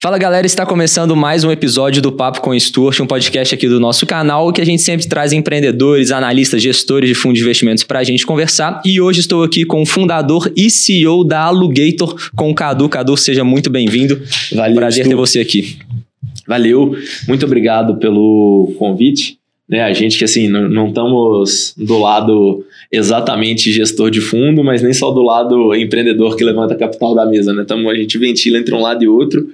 Fala galera, está começando mais um episódio do Papo com Stuart, um podcast aqui do nosso canal que a gente sempre traz empreendedores, analistas, gestores de fundos de investimentos para a gente conversar. E hoje estou aqui com o fundador e CEO da Alugator, com o Cadu. Cadu, seja muito bem-vindo. Valeu. Prazer Stu. ter você aqui. Valeu, muito obrigado pelo convite. Né, a gente que assim, não estamos do lado exatamente gestor de fundo, mas nem só do lado empreendedor que levanta capital da mesa, né? Então a gente ventila entre um lado e outro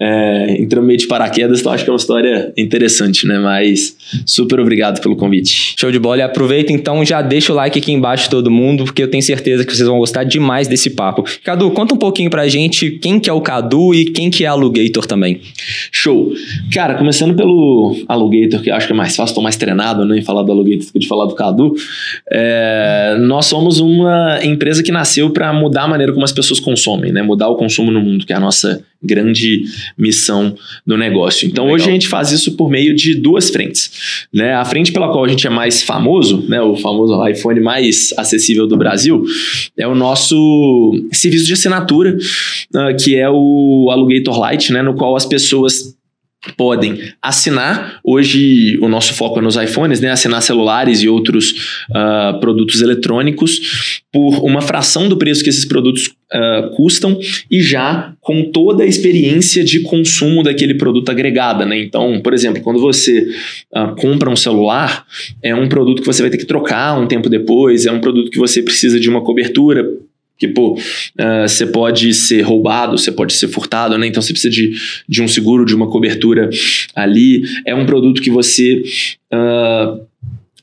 é, entrou meio de paraquedas, então acho que é uma história interessante, né? Mas super obrigado pelo convite. Show de bola. E aproveita então, já deixa o like aqui embaixo todo mundo, porque eu tenho certeza que vocês vão gostar demais desse papo. Cadu, conta um pouquinho pra gente quem que é o Cadu e quem que é a Alugator também. Show. Cara, começando pelo Alugator, que eu acho que é mais fácil, tô mais treinado né, em falar do Alugator do que de falar do Cadu. É, nós somos uma empresa que nasceu para mudar a maneira como as pessoas consomem, né? Mudar o consumo no mundo, que é a nossa grande missão do negócio. Então Legal. hoje a gente faz isso por meio de duas frentes. Né? A frente pela qual a gente é mais famoso, né? o famoso iPhone mais acessível do Brasil, é o nosso serviço de assinatura, uh, que é o Alugator Lite, né? no qual as pessoas podem assinar. Hoje o nosso foco é nos iPhones, né? Assinar celulares e outros uh, produtos eletrônicos por uma fração do preço que esses produtos uh, custam e já com toda a experiência de consumo daquele produto agregada, né? Então, por exemplo, quando você uh, compra um celular, é um produto que você vai ter que trocar um tempo depois, é um produto que você precisa de uma cobertura que, pô, uh, você pode ser roubado, você pode ser furtado, né? Então você precisa de, de um seguro, de uma cobertura ali. É um produto que você. Uh,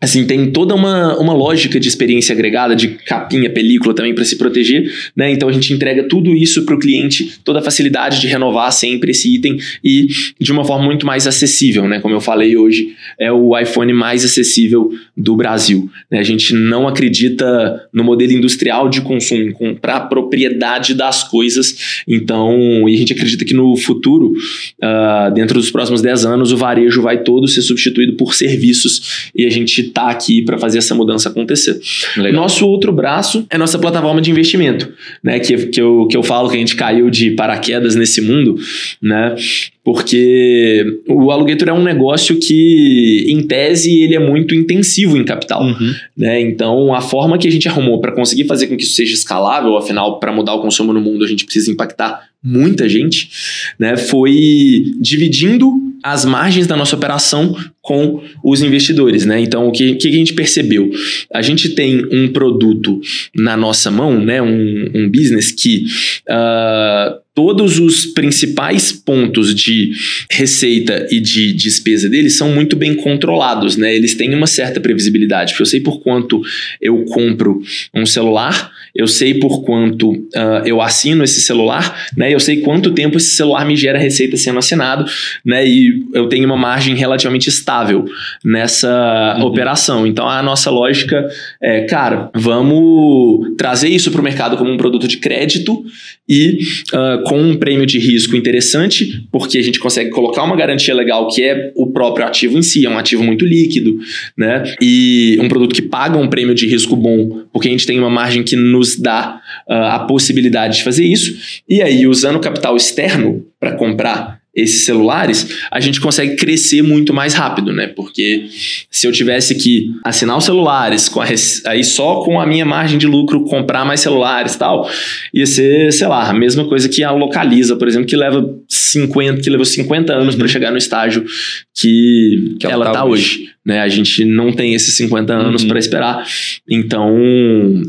assim, tem toda uma, uma lógica de experiência agregada, de capinha, película também para se proteger, né? Então a gente entrega tudo isso para o cliente, toda a facilidade de renovar sempre esse item e de uma forma muito mais acessível, né? Como eu falei hoje, é o iPhone mais acessível do Brasil. Né? A gente não acredita no modelo industrial de consumo, comprar a propriedade das coisas. Então, e a gente acredita que no futuro, uh, dentro dos próximos 10 anos, o varejo vai todo ser substituído por serviços e a gente está aqui para fazer essa mudança acontecer. Legal. Nosso outro braço é nossa plataforma de investimento, né? Que, que, eu, que eu falo que a gente caiu de paraquedas nesse mundo, né? Porque o aluguetor é um negócio que, em tese, ele é muito intensivo em capital. Uhum. Né? Então, a forma que a gente arrumou para conseguir fazer com que isso seja escalável, afinal, para mudar o consumo no mundo, a gente precisa impactar muita gente, né? foi dividindo as margens da nossa operação com os investidores, né? Então, o que, que a gente percebeu? A gente tem um produto na nossa mão, né? Um, um business que uh, todos os principais pontos de receita e de despesa deles são muito bem controlados, né? Eles têm uma certa previsibilidade, porque eu sei por quanto eu compro um celular, eu sei por quanto uh, eu assino esse celular, né? Eu sei quanto tempo esse celular me gera receita sendo assinado, né? E eu tenho uma margem relativamente estável nessa uhum. operação. Então a nossa lógica é, cara, vamos trazer isso para o mercado como um produto de crédito e uh, com um prêmio de risco interessante, porque a gente consegue colocar uma garantia legal que é o próprio ativo em si, é um ativo muito líquido, né? E um produto que paga um prêmio de risco bom, porque a gente tem uma margem que nos dá uh, a possibilidade de fazer isso. E aí, usando capital externo para comprar esses celulares, a gente consegue crescer muito mais rápido, né? Porque se eu tivesse que assinar os celulares, com a, aí só com a minha margem de lucro comprar mais celulares tal, ia ser, sei lá, a mesma coisa que a Localiza, por exemplo, que leva 50, que levou 50 anos uhum. para chegar no estágio que, que ela está hoje. hoje. Né? A gente não tem esses 50 anos uhum. para esperar. Então,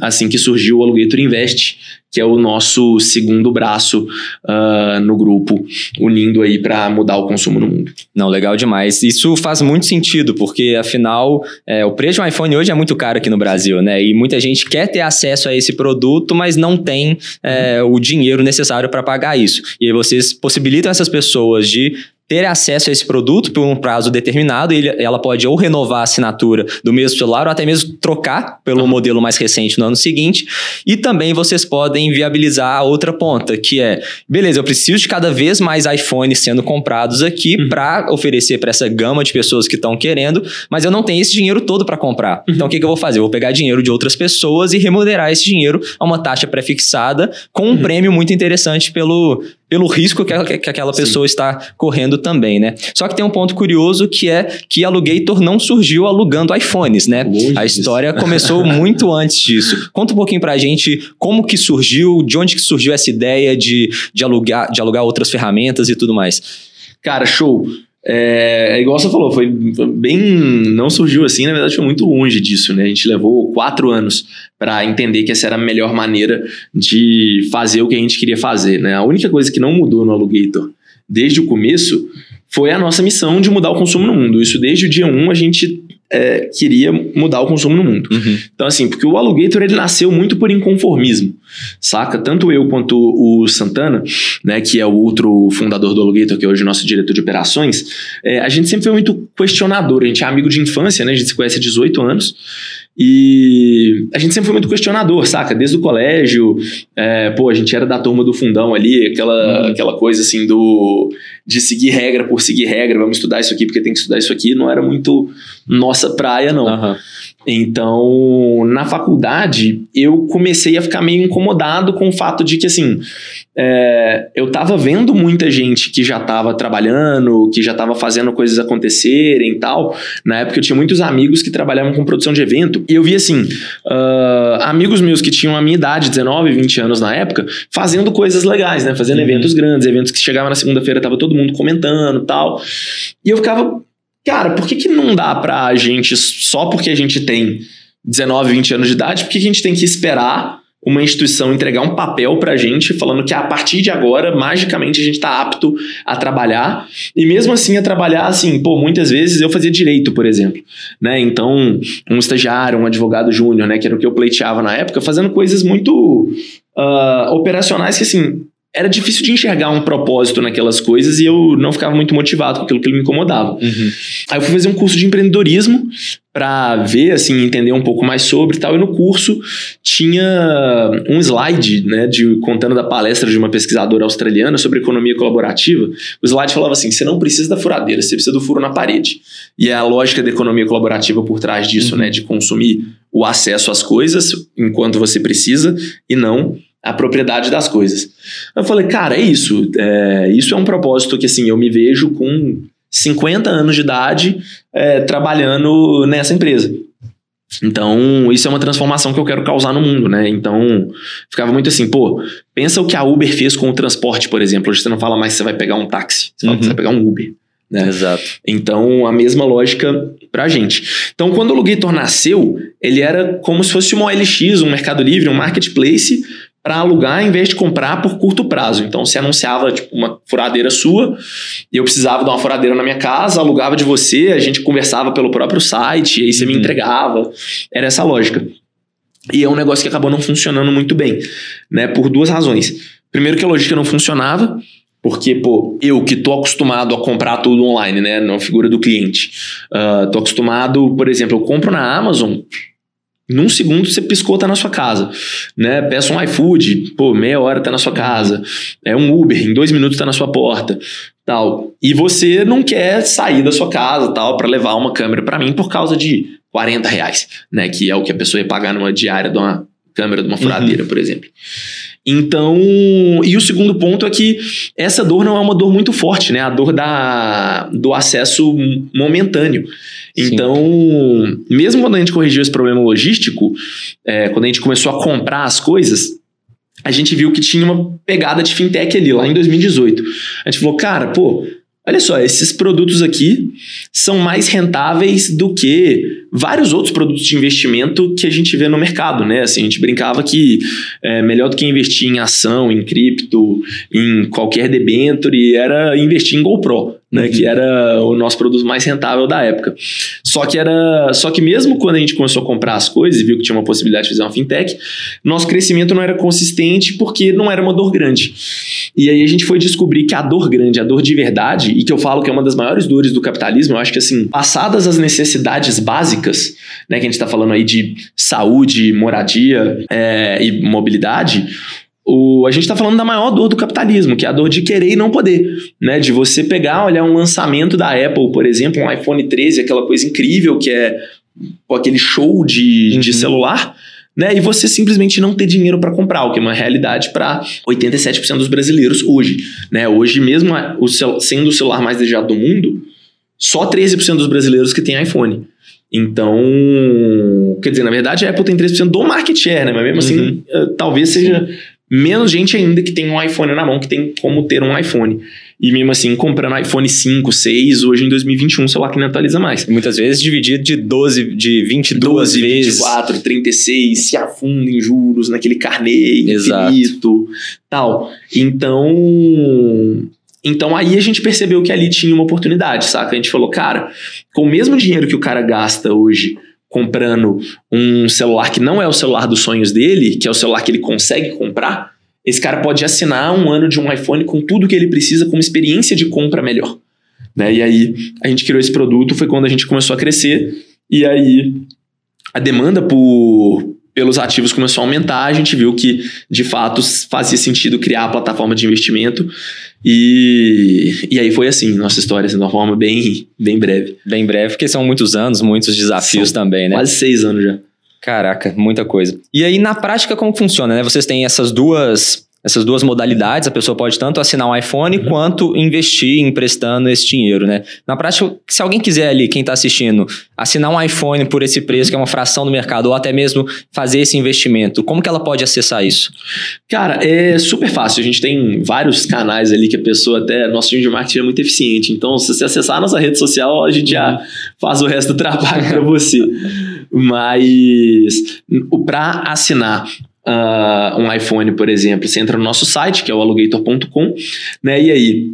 assim que surgiu o Alugator Invest, que é o nosso segundo braço uh, no grupo, unindo aí para mudar o consumo no mundo. Não, legal demais. Isso faz muito sentido, porque afinal é, o preço de um iPhone hoje é muito caro aqui no Brasil, né? E muita gente quer ter acesso a esse produto, mas não tem é, o dinheiro necessário para pagar isso. E aí vocês possibilitam essas pessoas de ter acesso a esse produto por um prazo determinado, ele, ela pode ou renovar a assinatura do mesmo celular ou até mesmo trocar pelo uhum. modelo mais recente no ano seguinte. E também vocês podem viabilizar a outra ponta, que é, beleza, eu preciso de cada vez mais iPhones sendo comprados aqui uhum. para oferecer para essa gama de pessoas que estão querendo, mas eu não tenho esse dinheiro todo para comprar. Uhum. Então o que, que, eu vou fazer? Eu vou pegar dinheiro de outras pessoas e remunerar esse dinheiro a uma taxa pré-fixada com um uhum. prêmio muito interessante pelo pelo risco que, que, que aquela pessoa Sim. está correndo também, né? Só que tem um ponto curioso que é que Alugator não surgiu alugando iPhones, né? Longe a história disso. começou muito antes disso. Conta um pouquinho pra gente como que surgiu, de onde que surgiu essa ideia de, de, alugar, de alugar outras ferramentas e tudo mais. Cara, show. É, é, igual você falou, foi bem. Não surgiu assim, na verdade foi muito longe disso, né? A gente levou quatro anos para entender que essa era a melhor maneira de fazer o que a gente queria fazer, né? A única coisa que não mudou no Alugator desde o começo foi a nossa missão de mudar o consumo no mundo. Isso desde o dia 1 a gente é, queria mudar o consumo no mundo. Uhum. Então, assim, porque o Alugator ele nasceu muito por inconformismo, saca? Tanto eu quanto o Santana, né, que é o outro fundador do Alugator, que é hoje nosso diretor de operações, é, a gente sempre foi muito questionador. A gente é amigo de infância, né? A gente se conhece há 18 anos. E a gente sempre foi muito questionador, saca? Desde o colégio, é, pô, a gente era da turma do fundão ali, aquela, uhum. aquela coisa assim do de seguir regra por seguir regra, vamos estudar isso aqui porque tem que estudar isso aqui, não era muito nossa praia, não. Uhum. Então, na faculdade, eu comecei a ficar meio incomodado com o fato de que, assim, é, eu tava vendo muita gente que já tava trabalhando, que já tava fazendo coisas acontecerem e tal. Na época, eu tinha muitos amigos que trabalhavam com produção de evento. E eu vi, assim, uh, amigos meus que tinham a minha idade, 19, 20 anos na época, fazendo coisas legais, né? Fazendo uhum. eventos grandes, eventos que chegavam na segunda-feira, tava todo mundo comentando e tal. E eu ficava Cara, por que, que não dá pra gente, só porque a gente tem 19, 20 anos de idade, por que, que a gente tem que esperar uma instituição entregar um papel pra gente falando que a partir de agora, magicamente, a gente tá apto a trabalhar. E mesmo assim, a trabalhar, assim, pô, muitas vezes eu fazia direito, por exemplo, né? Então, um estagiário, um advogado júnior, né? Que era o que eu pleiteava na época, fazendo coisas muito uh, operacionais que, assim, era difícil de enxergar um propósito naquelas coisas e eu não ficava muito motivado com aquilo que me incomodava. Uhum. Aí eu fui fazer um curso de empreendedorismo para ver, assim, entender um pouco mais sobre e tal. E no curso tinha um slide, né, de, contando da palestra de uma pesquisadora australiana sobre economia colaborativa. O slide falava assim: você não precisa da furadeira, você precisa do furo na parede. E é a lógica da economia colaborativa por trás disso, uhum. né, de consumir o acesso às coisas enquanto você precisa e não a propriedade das coisas. Eu falei, cara, é isso. É, isso é um propósito que, assim, eu me vejo com 50 anos de idade é, trabalhando nessa empresa. Então, isso é uma transformação que eu quero causar no mundo, né? Então, ficava muito assim, pô, pensa o que a Uber fez com o transporte, por exemplo. Hoje você não fala mais que você vai pegar um táxi, você uhum. fala que você vai pegar um Uber. Né? Exato. Então, a mesma lógica pra gente. Então, quando o Lugator nasceu, ele era como se fosse uma OLX, um Mercado Livre, um marketplace para alugar em vez de comprar por curto prazo. Então, você anunciava tipo, uma furadeira sua, e eu precisava de uma furadeira na minha casa, alugava de você, a gente conversava pelo próprio site, e aí você uhum. me entregava. Era essa lógica. E é um negócio que acabou não funcionando muito bem, né? Por duas razões. Primeiro que a logística não funcionava, porque, pô, eu que tô acostumado a comprar tudo online, né? Na figura do cliente. Uh, tô acostumado, por exemplo, eu compro na Amazon, num segundo você piscou, tá na sua casa. Né? Peça um iFood, pô, meia hora tá na sua casa. É um Uber, em dois minutos tá na sua porta. tal. E você não quer sair da sua casa tal para levar uma câmera para mim por causa de 40 reais, né? Que é o que a pessoa ia pagar numa diária de uma câmera de uma furadeira, uhum. por exemplo. Então, e o segundo ponto é que essa dor não é uma dor muito forte, né? A dor da, do acesso momentâneo. Então, Sim. mesmo quando a gente corrigiu esse problema logístico, é, quando a gente começou a comprar as coisas, a gente viu que tinha uma pegada de fintech ali, lá em 2018. A gente falou, cara, pô, olha só, esses produtos aqui são mais rentáveis do que vários outros produtos de investimento que a gente vê no mercado, né? Assim, a gente brincava que é melhor do que investir em ação, em cripto, em qualquer debenture, era investir em GoPro né, que era o nosso produto mais rentável da época. Só que era, só que mesmo quando a gente começou a comprar as coisas e viu que tinha uma possibilidade de fazer uma fintech, nosso crescimento não era consistente porque não era uma dor grande. E aí a gente foi descobrir que a dor grande, a dor de verdade, e que eu falo que é uma das maiores dores do capitalismo, eu acho que assim, passadas as necessidades básicas, né, que a gente está falando aí de saúde, moradia é, e mobilidade, o, a gente está falando da maior dor do capitalismo, que é a dor de querer e não poder, né? De você pegar, olhar um lançamento da Apple, por exemplo, um iPhone 13, aquela coisa incrível que é aquele show de, uhum. de celular, né? E você simplesmente não ter dinheiro para comprar, o que é uma realidade para 87% dos brasileiros hoje, né? Hoje mesmo o sendo o celular mais desejado do mundo, só 13% dos brasileiros que têm iPhone. Então, quer dizer, na verdade a Apple tem 13% do market share, né? Mas mesmo assim, uhum. assim, talvez seja menos gente ainda que tem um iPhone na mão, que tem como ter um iPhone. E mesmo assim, comprando iPhone 5, 6, hoje em 2021, o celular que não atualiza mais. Muitas vezes dividido de 12, de 22 12, vezes. 24, 36, se afunda em juros, naquele carnê infinito, tal. Então... Então aí a gente percebeu que ali tinha uma oportunidade, saca? A gente falou, cara, com o mesmo dinheiro que o cara gasta hoje comprando um celular que não é o celular dos sonhos dele, que é o celular que ele consegue comprar, esse cara pode assinar um ano de um iPhone com tudo que ele precisa, com uma experiência de compra melhor. Né? E aí a gente criou esse produto, foi quando a gente começou a crescer, e aí a demanda por, pelos ativos começou a aumentar, a gente viu que de fato fazia sentido criar a plataforma de investimento. E, e aí foi assim, nossa história, assim, de uma forma bem, bem breve. Bem breve, porque são muitos anos, muitos desafios são também, né? Quase seis anos já. Caraca, muita coisa. E aí, na prática, como funciona, né? Vocês têm essas duas essas duas modalidades, a pessoa pode tanto assinar um iPhone uhum. quanto investir emprestando esse dinheiro, né? Na prática, se alguém quiser ali, quem está assistindo, assinar um iPhone por esse preço, que é uma fração do mercado, ou até mesmo fazer esse investimento, como que ela pode acessar isso? Cara, é super fácil. A gente tem vários canais ali que a pessoa até. Nosso time de marketing é muito eficiente. Então, se você acessar a nossa rede social, a gente já faz o resto do trabalho para você. Mas para assinar uh, um iPhone, por exemplo, você entra no nosso site, que é o alugator.com, né? E aí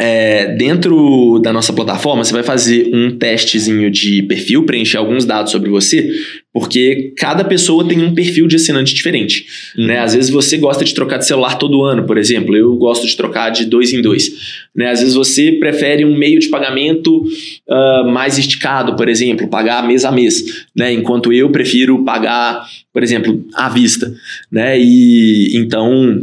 é, dentro da nossa plataforma, você vai fazer um testezinho de perfil, preencher alguns dados sobre você, porque cada pessoa tem um perfil de assinante diferente. Uhum. Né? Às vezes você gosta de trocar de celular todo ano, por exemplo. Eu gosto de trocar de dois em dois. Né? Às vezes você prefere um meio de pagamento uh, mais esticado, por exemplo, pagar mês a mês. Né? Enquanto eu prefiro pagar, por exemplo, à vista. Né? E então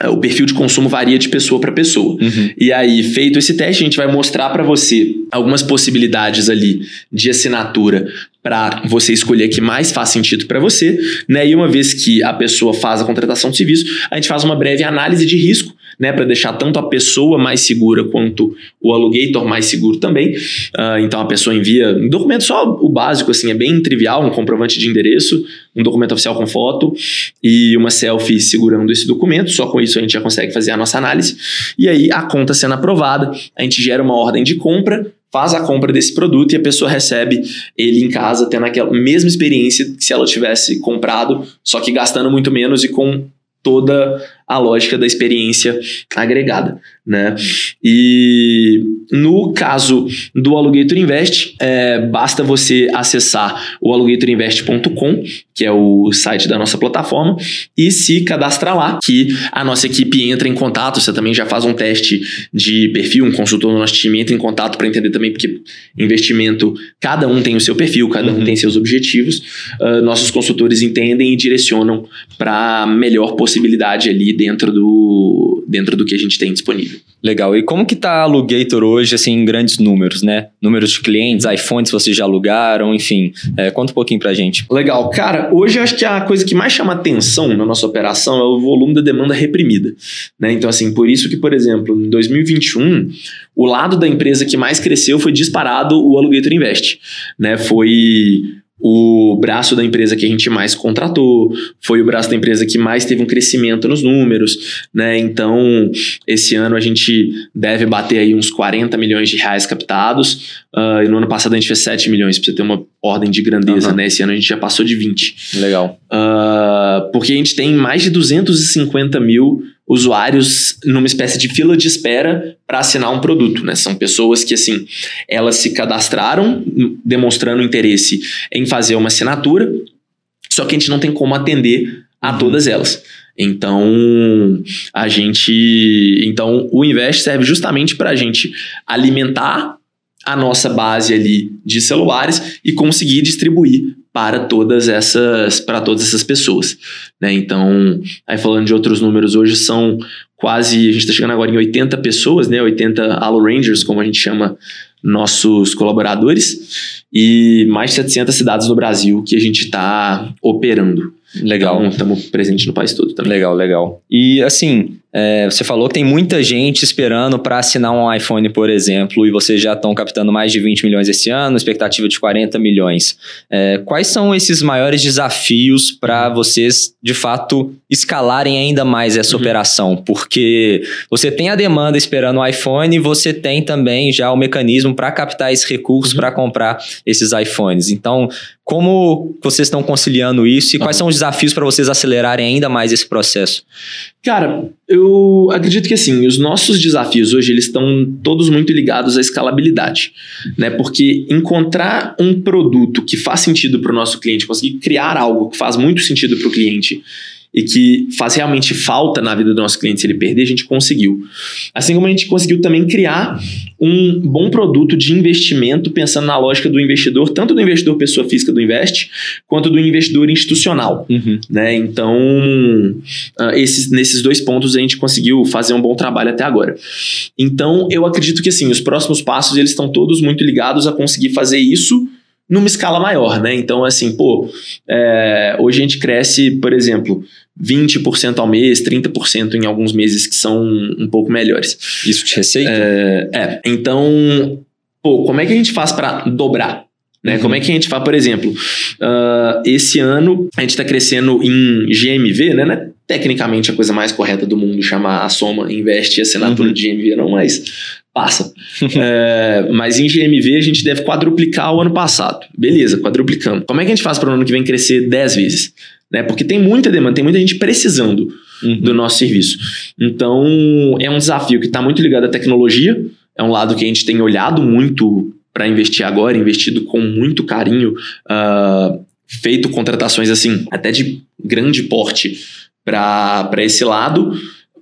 é, o perfil de consumo varia de pessoa para pessoa. Uhum. E aí, feito esse teste, a gente vai mostrar para você algumas possibilidades ali de assinatura para você escolher que mais faz sentido para você, né? E uma vez que a pessoa faz a contratação de serviço, a gente faz uma breve análise de risco né, para deixar tanto a pessoa mais segura quanto o alugator mais seguro também. Uh, então a pessoa envia um documento só o básico, assim, é bem trivial, um comprovante de endereço, um documento oficial com foto e uma selfie segurando esse documento. Só com isso a gente já consegue fazer a nossa análise. E aí a conta sendo aprovada, a gente gera uma ordem de compra faz a compra desse produto e a pessoa recebe ele em casa tendo aquela mesma experiência que se ela tivesse comprado, só que gastando muito menos e com toda a lógica da experiência agregada, né? E no caso do Alugator Invest, é, basta você acessar o alugatorinvest.com, que é o site da nossa plataforma, e se cadastrar lá, que a nossa equipe entra em contato, você também já faz um teste de perfil, um consultor do nosso time entra em contato para entender também, porque investimento, cada um tem o seu perfil, cada uhum. um tem seus objetivos, uh, nossos consultores entendem e direcionam para a melhor possibilidade ali dentro do, dentro do que a gente tem disponível. Legal. E como que tá a Alugator hoje, assim, em grandes números, né? Números de clientes, iPhones vocês já alugaram, enfim. É, conta um pouquinho pra gente. Legal. Cara, hoje eu acho que a coisa que mais chama atenção na nossa operação é o volume da demanda reprimida. Né? Então, assim, por isso que, por exemplo, em 2021, o lado da empresa que mais cresceu foi disparado o Alugator Invest. Né? Foi o braço da empresa que a gente mais contratou, foi o braço da empresa que mais teve um crescimento nos números, né? Então, esse ano a gente deve bater aí uns 40 milhões de reais captados, uh, e no ano passado a gente fez 7 milhões, pra você ter uma ordem de grandeza, uhum. né? Esse ano a gente já passou de 20. Legal. Uh, porque a gente tem mais de 250 mil usuários numa espécie de fila de espera para assinar um produto, né? São pessoas que assim, elas se cadastraram demonstrando interesse em fazer uma assinatura, só que a gente não tem como atender a uhum. todas elas. Então, a gente, então o Invest serve justamente para a gente alimentar a nossa base ali de celulares e conseguir distribuir para todas essas para todas essas pessoas, né? Então, aí falando de outros números, hoje são quase, a gente está chegando agora em 80 pessoas, né? 80 Halo Rangers, como a gente chama nossos colaboradores e mais de 700 cidades no Brasil que a gente está operando. Legal. Então, estamos presentes no país todo também. Legal, legal. E assim, é, você falou que tem muita gente esperando para assinar um iPhone, por exemplo, e vocês já estão captando mais de 20 milhões esse ano, expectativa de 40 milhões. É, quais são esses maiores desafios para vocês, de fato, escalarem ainda mais essa uhum. operação? Porque você tem a demanda esperando o iPhone e você tem também já o mecanismo para captar esse recurso uhum. para comprar esses iPhones. Então, como vocês estão conciliando isso e quais são os desafios para vocês acelerarem ainda mais esse processo? Cara, eu acredito que assim, os nossos desafios hoje eles estão todos muito ligados à escalabilidade, né? Porque encontrar um produto que faz sentido para o nosso cliente, conseguir criar algo que faz muito sentido para o cliente e que faz realmente falta na vida do nosso cliente se ele perder, a gente conseguiu. Assim como a gente conseguiu também criar um bom produto de investimento pensando na lógica do investidor, tanto do investidor pessoa física do Invest, quanto do investidor institucional. Uhum. Né? Então, uh, esses, nesses dois pontos a gente conseguiu fazer um bom trabalho até agora. Então, eu acredito que assim, os próximos passos eles estão todos muito ligados a conseguir fazer isso numa escala maior, né? Então, assim, pô, é, hoje a gente cresce, por exemplo, 20% ao mês, 30% em alguns meses que são um pouco melhores. Isso de receita? É, é. então, pô, como é que a gente faz para dobrar? Né? Uhum. Como é que a gente faz, por exemplo, uh, esse ano a gente está crescendo em GMV, né? né? Tecnicamente a coisa mais correta do mundo chamar a soma, investe e assinatura uhum. de GMV, não, mas passa. é, mas em GMV a gente deve quadruplicar o ano passado. Beleza, quadruplicamos. Como é que a gente faz para o ano que vem crescer 10 vezes? Né? Porque tem muita demanda, tem muita gente precisando uhum. do nosso serviço. Então, é um desafio que está muito ligado à tecnologia. É um lado que a gente tem olhado muito para investir agora, investido com muito carinho, uh, feito contratações assim, até de grande porte para esse lado,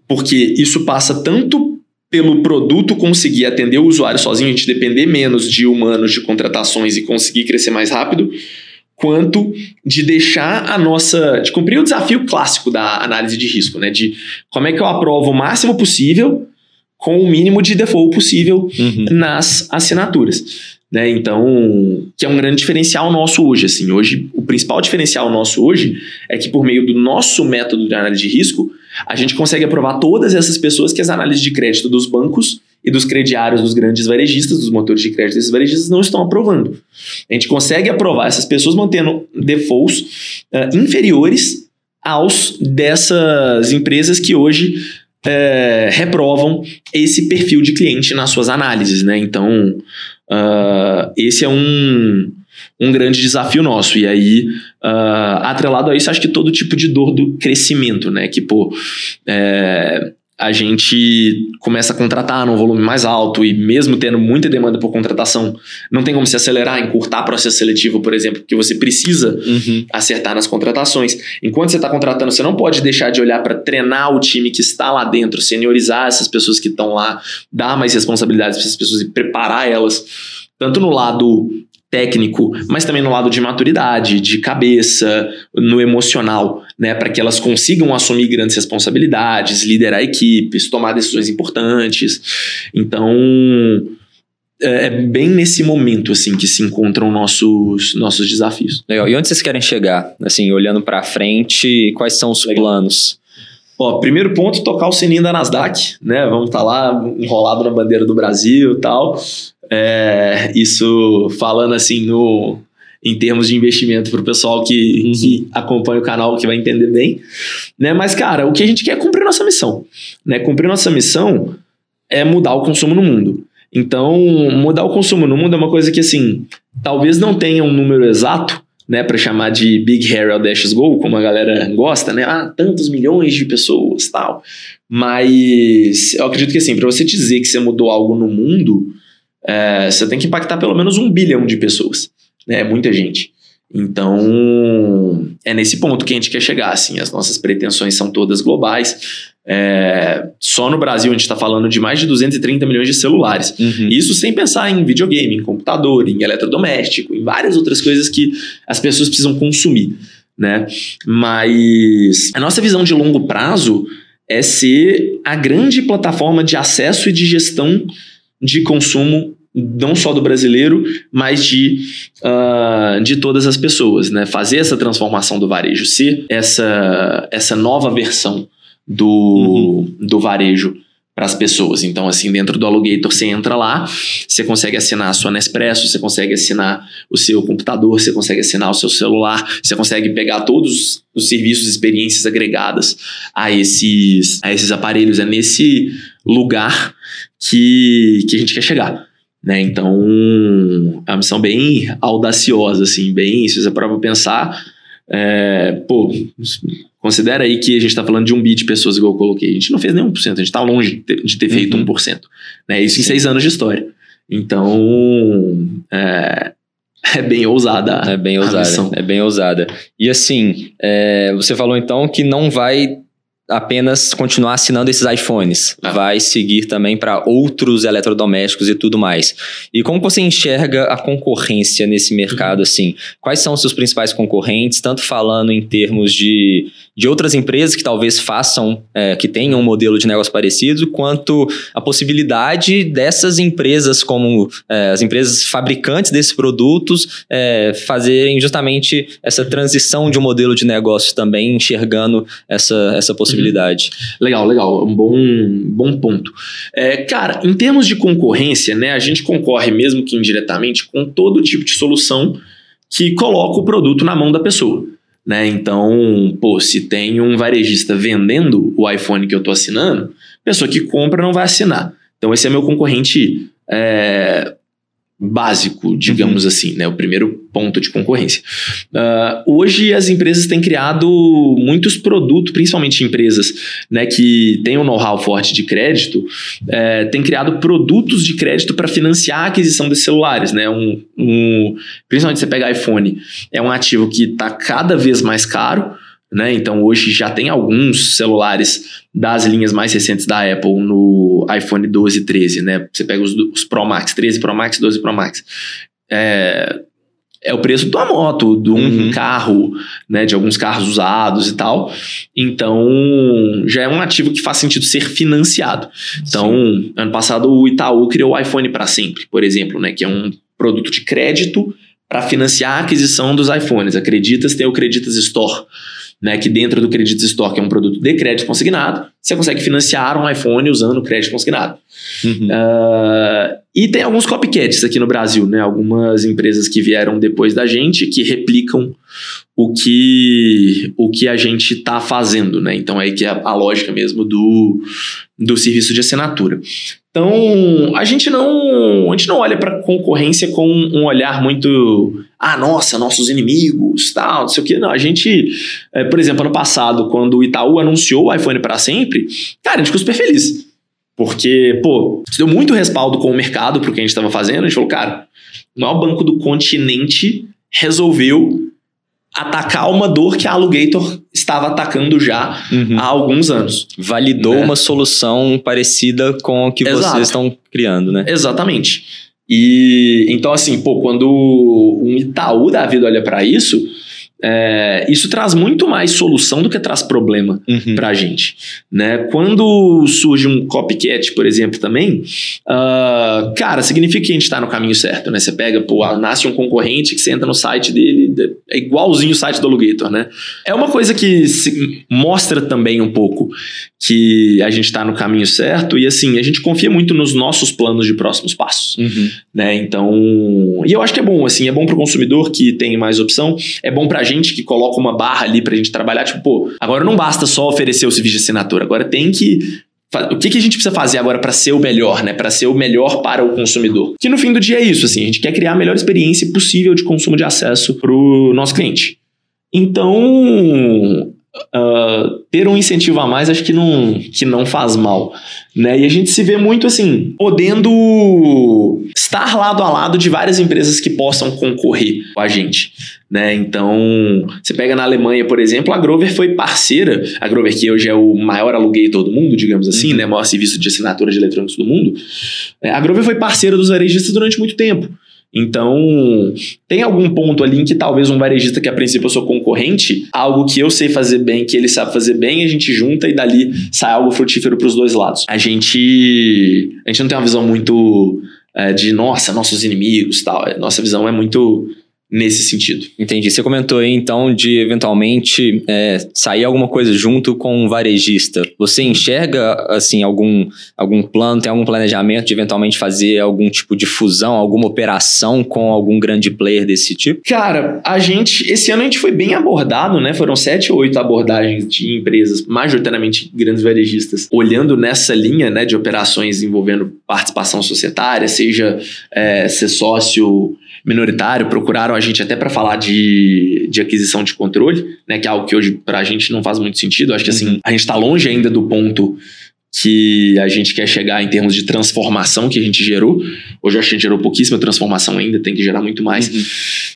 porque isso passa tanto pelo produto conseguir atender o usuário sozinho, a gente depender menos de humanos, de contratações e conseguir crescer mais rápido, quanto de deixar a nossa. de cumprir o desafio clássico da análise de risco, né? De como é que eu aprovo o máximo possível com o mínimo de default possível uhum. nas assinaturas. Né? Então, que é um grande diferencial nosso hoje. Assim, hoje, o principal diferencial nosso hoje é que por meio do nosso método de análise de risco, a gente consegue aprovar todas essas pessoas que as análises de crédito dos bancos e dos crediários dos grandes varejistas, dos motores de crédito desses varejistas, não estão aprovando. A gente consegue aprovar essas pessoas mantendo defaults uh, inferiores aos dessas empresas que hoje é, reprovam esse perfil de cliente nas suas análises, né? Então, uh, esse é um, um grande desafio nosso. E aí, uh, atrelado a isso, acho que todo tipo de dor do crescimento, né? Que, pô, é, a gente começa a contratar num volume mais alto e mesmo tendo muita demanda por contratação, não tem como se acelerar, encurtar processo seletivo, por exemplo, porque você precisa uhum. acertar nas contratações. Enquanto você está contratando, você não pode deixar de olhar para treinar o time que está lá dentro, seniorizar essas pessoas que estão lá, dar mais responsabilidades para essas pessoas e preparar elas, tanto no lado técnico, mas também no lado de maturidade, de cabeça, no emocional, né, para que elas consigam assumir grandes responsabilidades, liderar equipes, tomar decisões importantes. Então, é, é bem nesse momento assim que se encontram nossos nossos desafios. Legal. E onde vocês querem chegar? Assim, olhando para frente, quais são os Legal. planos? Ó, primeiro ponto, tocar o sininho da Nasdaq, né? Vamos estar tá lá enrolado na bandeira do Brasil e tal. É, isso falando assim no, em termos de investimento para o pessoal que, uhum. que acompanha o canal, que vai entender bem. Né? Mas, cara, o que a gente quer é cumprir nossa missão. Né? Cumprir nossa missão é mudar o consumo no mundo. Então, mudar o consumo no mundo é uma coisa que, assim, talvez não tenha um número exato, né, para chamar de Big Hair Audacious Goal, como a galera gosta, né? Ah, tantos milhões de pessoas, tal. Mas eu acredito que assim, para você dizer que você mudou algo no mundo, é, você tem que impactar pelo menos um bilhão de pessoas. Né? É muita gente. Então, é nesse ponto que a gente quer chegar. Assim, as nossas pretensões são todas globais. É, só no Brasil a gente está falando de mais de 230 milhões de celulares. Uhum. Isso sem pensar em videogame, em computador, em eletrodoméstico, em várias outras coisas que as pessoas precisam consumir. Né? Mas a nossa visão de longo prazo é ser a grande plataforma de acesso e de gestão de consumo não só do brasileiro, mas de, uh, de todas as pessoas, né? Fazer essa transformação do varejo, ser essa, essa nova versão do, uhum. do varejo para as pessoas. Então, assim, dentro do Alugator, você entra lá, você consegue assinar a sua Nespresso, você consegue assinar o seu computador, você consegue assinar o seu celular, você consegue pegar todos os serviços, experiências agregadas a esses, a esses aparelhos. É nesse lugar que, que a gente quer chegar. Né? Então, é uma missão bem audaciosa, assim, bem, se você para pensar, é, pô, considera aí que a gente está falando de um bi de pessoas, igual eu coloquei. A gente não fez nem 1%, a gente está longe de ter feito uhum. 1%. Né? Isso em seis anos de história. Então, é, é bem ousada. É bem ousada. É bem ousada. E assim, é, você falou então que não vai apenas continuar assinando esses iPhones. Ah. Vai seguir também para outros eletrodomésticos e tudo mais. E como você enxerga a concorrência nesse mercado, uhum. assim? Quais são os seus principais concorrentes, tanto falando em termos de de outras empresas que talvez façam, é, que tenham um modelo de negócio parecido, quanto a possibilidade dessas empresas, como é, as empresas fabricantes desses produtos, é, fazerem justamente essa transição de um modelo de negócio também, enxergando essa, essa possibilidade. Uhum. Legal, legal. Um bom, bom ponto. É, cara, em termos de concorrência, né, a gente concorre, mesmo que indiretamente, com todo tipo de solução que coloca o produto na mão da pessoa. Né? Então, pô, se tem um varejista vendendo o iPhone que eu estou assinando, pessoa que compra não vai assinar. Então, esse é meu concorrente é, básico, digamos uhum. assim, né? O primeiro ponto de concorrência. Uh, hoje as empresas têm criado muitos produtos, principalmente empresas né, que têm um know-how forte de crédito, é, têm criado produtos de crédito para financiar a aquisição desses celulares, né? Um, um, principalmente você pega iPhone, é um ativo que está cada vez mais caro. Né? Então hoje já tem alguns celulares das linhas mais recentes da Apple no iPhone 12 e 13, né? Você pega os, os Pro Max, 13 Pro Max, 12 Pro Max. É, é o preço de uma moto, de um uhum. carro, né, de alguns carros usados e tal. Então, já é um ativo que faz sentido ser financiado. Então, Sim. ano passado o Itaú criou o iPhone para sempre, por exemplo, né, que é um produto de crédito para financiar a aquisição dos iPhones. Acreditas tem o Creditas Store né, que dentro do Credit Store, que é um produto de crédito consignado, você consegue financiar um iPhone usando crédito consignado. Uhum. Uh, e tem alguns copycats aqui no Brasil, né? Algumas empresas que vieram depois da gente que replicam o que, o que a gente está fazendo, né? Então, aí que é a lógica mesmo do, do serviço de assinatura. Então, a gente não, a gente não olha para concorrência com um olhar muito, ah, nossa, nossos inimigos, tal, não sei o que. Não, a gente, é, por exemplo, ano passado, quando o Itaú anunciou o iPhone para sempre, cara, a gente ficou super feliz. Porque, pô, deu muito respaldo com o mercado pro que a gente estava fazendo. A gente falou, cara, o maior banco do continente resolveu atacar uma dor que a Alugator estava atacando já uhum. há alguns anos. Validou né? uma solução parecida com o que Exato. vocês estão criando, né? Exatamente. E então, assim, pô, quando um Itaú da vida olha para isso, é, isso traz muito mais solução do que traz problema uhum. para a gente. Né? Quando surge um copycat, por exemplo, também, uh, cara, significa que a gente está no caminho certo. Né? Você pega, pô, nasce um concorrente que você entra no site dele, é igualzinho o site do Alugator. Né? É uma coisa que mostra também um pouco que a gente está no caminho certo e assim, a gente confia muito nos nossos planos de próximos passos. Uhum. Né? Então, e eu acho que é bom, assim, é bom para o consumidor que tem mais opção, é bom para gente que coloca uma barra ali pra gente trabalhar, tipo, pô, agora não basta só oferecer o serviço de assinatura, agora tem que o que, que a gente precisa fazer agora para ser o melhor, né? Para ser o melhor para o consumidor? Que no fim do dia é isso, assim, a gente quer criar a melhor experiência possível de consumo de acesso para o nosso cliente. Então, Uh, ter um incentivo a mais acho que não, que não faz mal. Né? E a gente se vê muito assim, podendo estar lado a lado de várias empresas que possam concorrer com a gente. Né? Então, você pega na Alemanha, por exemplo, a Grover foi parceira, a Grover que hoje é o maior alugueiro do mundo, digamos assim, uhum. né? maior serviço de assinatura de eletrônicos do mundo. É, a Grover foi parceira dos varejistas durante muito tempo. Então, tem algum ponto ali em que talvez um varejista que a princípio eu sou concorrente, algo que eu sei fazer bem, que ele sabe fazer bem, a gente junta e dali sai algo frutífero para os dois lados. A gente, a gente não tem uma visão muito é, de nossa, nossos inimigos tal. Nossa visão é muito nesse sentido. Entendi. Você comentou aí, então, de eventualmente é, sair alguma coisa junto com um varejista. Você enxerga, assim, algum, algum plano, tem algum planejamento de eventualmente fazer algum tipo de fusão, alguma operação com algum grande player desse tipo? Cara, a gente, esse ano a gente foi bem abordado, né? Foram sete ou oito abordagens de empresas, majoritariamente grandes varejistas, olhando nessa linha, né, de operações envolvendo participação societária, seja é, ser sócio minoritário, procuraram a gente até para falar de, de aquisição de controle, né, que é algo que hoje para a gente não faz muito sentido. Acho que assim, uhum. a gente está longe ainda do ponto que a gente quer chegar em termos de transformação que a gente gerou. Hoje acho que a gente gerou pouquíssima transformação ainda, tem que gerar muito mais. Uhum.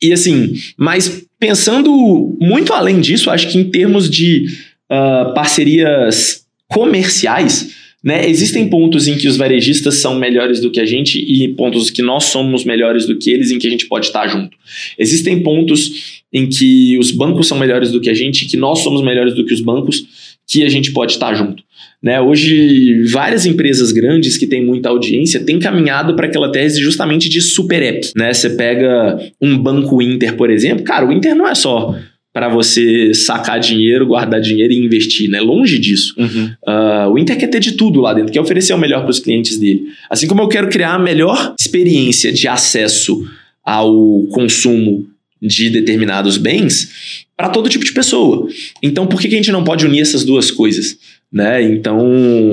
E assim, mas pensando muito além disso, acho que em termos de uh, parcerias comerciais, né? Existem pontos em que os varejistas são melhores do que a gente e pontos que nós somos melhores do que eles em que a gente pode estar junto. Existem pontos em que os bancos são melhores do que a gente, que nós somos melhores do que os bancos, que a gente pode estar junto. Né? Hoje, várias empresas grandes que têm muita audiência têm caminhado para aquela tese justamente de super app. Né? Você pega um banco Inter, por exemplo, cara, o Inter não é só para você sacar dinheiro, guardar dinheiro e investir, né? Longe disso. Uhum. Uh, o Inter quer ter de tudo lá dentro, quer oferecer o melhor para os clientes dele. Assim como eu quero criar a melhor experiência de acesso ao consumo de determinados bens para todo tipo de pessoa. Então, por que, que a gente não pode unir essas duas coisas? Né? Então,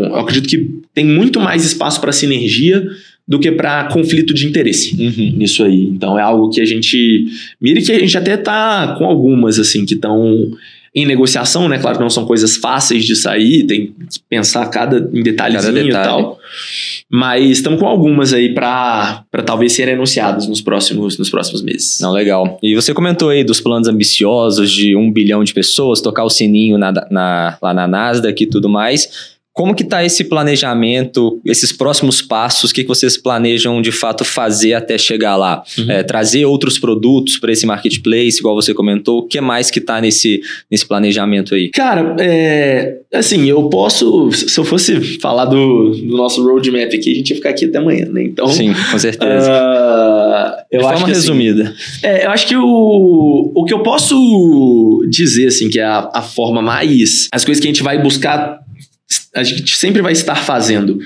eu acredito que tem muito mais espaço para sinergia do que para conflito de interesse uhum. nisso aí. Então é algo que a gente mira que a gente até tá com algumas assim que estão em negociação, né? Claro que não são coisas fáceis de sair, tem que pensar cada em detalhezinho cada detalhe. e tal. Mas estamos com algumas aí para talvez serem anunciadas nos próximos, nos próximos meses. Não, legal. E você comentou aí dos planos ambiciosos de um bilhão de pessoas, tocar o sininho na, na, lá na Nasdaq e tudo mais. Como que está esse planejamento, esses próximos passos, o que, que vocês planejam de fato fazer até chegar lá? Uhum. É, trazer outros produtos para esse marketplace, igual você comentou, o que mais que está nesse, nesse planejamento aí? Cara, é, assim, eu posso, se eu fosse falar do, do nosso roadmap aqui, a gente ia ficar aqui até amanhã, né? Então, Sim, com certeza. Uh, eu de acho forma que, assim, resumida. Assim, é, eu acho que o, o que eu posso dizer, assim, que é a, a forma mais... As coisas que a gente vai buscar a gente sempre vai estar fazendo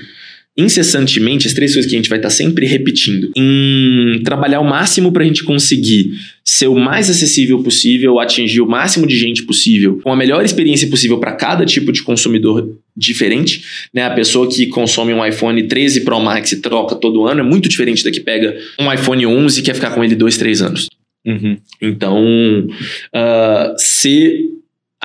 incessantemente as três coisas que a gente vai estar sempre repetindo em trabalhar o máximo para a gente conseguir ser o mais acessível possível, atingir o máximo de gente possível, com a melhor experiência possível para cada tipo de consumidor diferente, né? A pessoa que consome um iPhone 13 Pro Max e troca todo ano é muito diferente da que pega um iPhone 11 e quer ficar com ele dois, três anos. Uhum. Então, uh, ser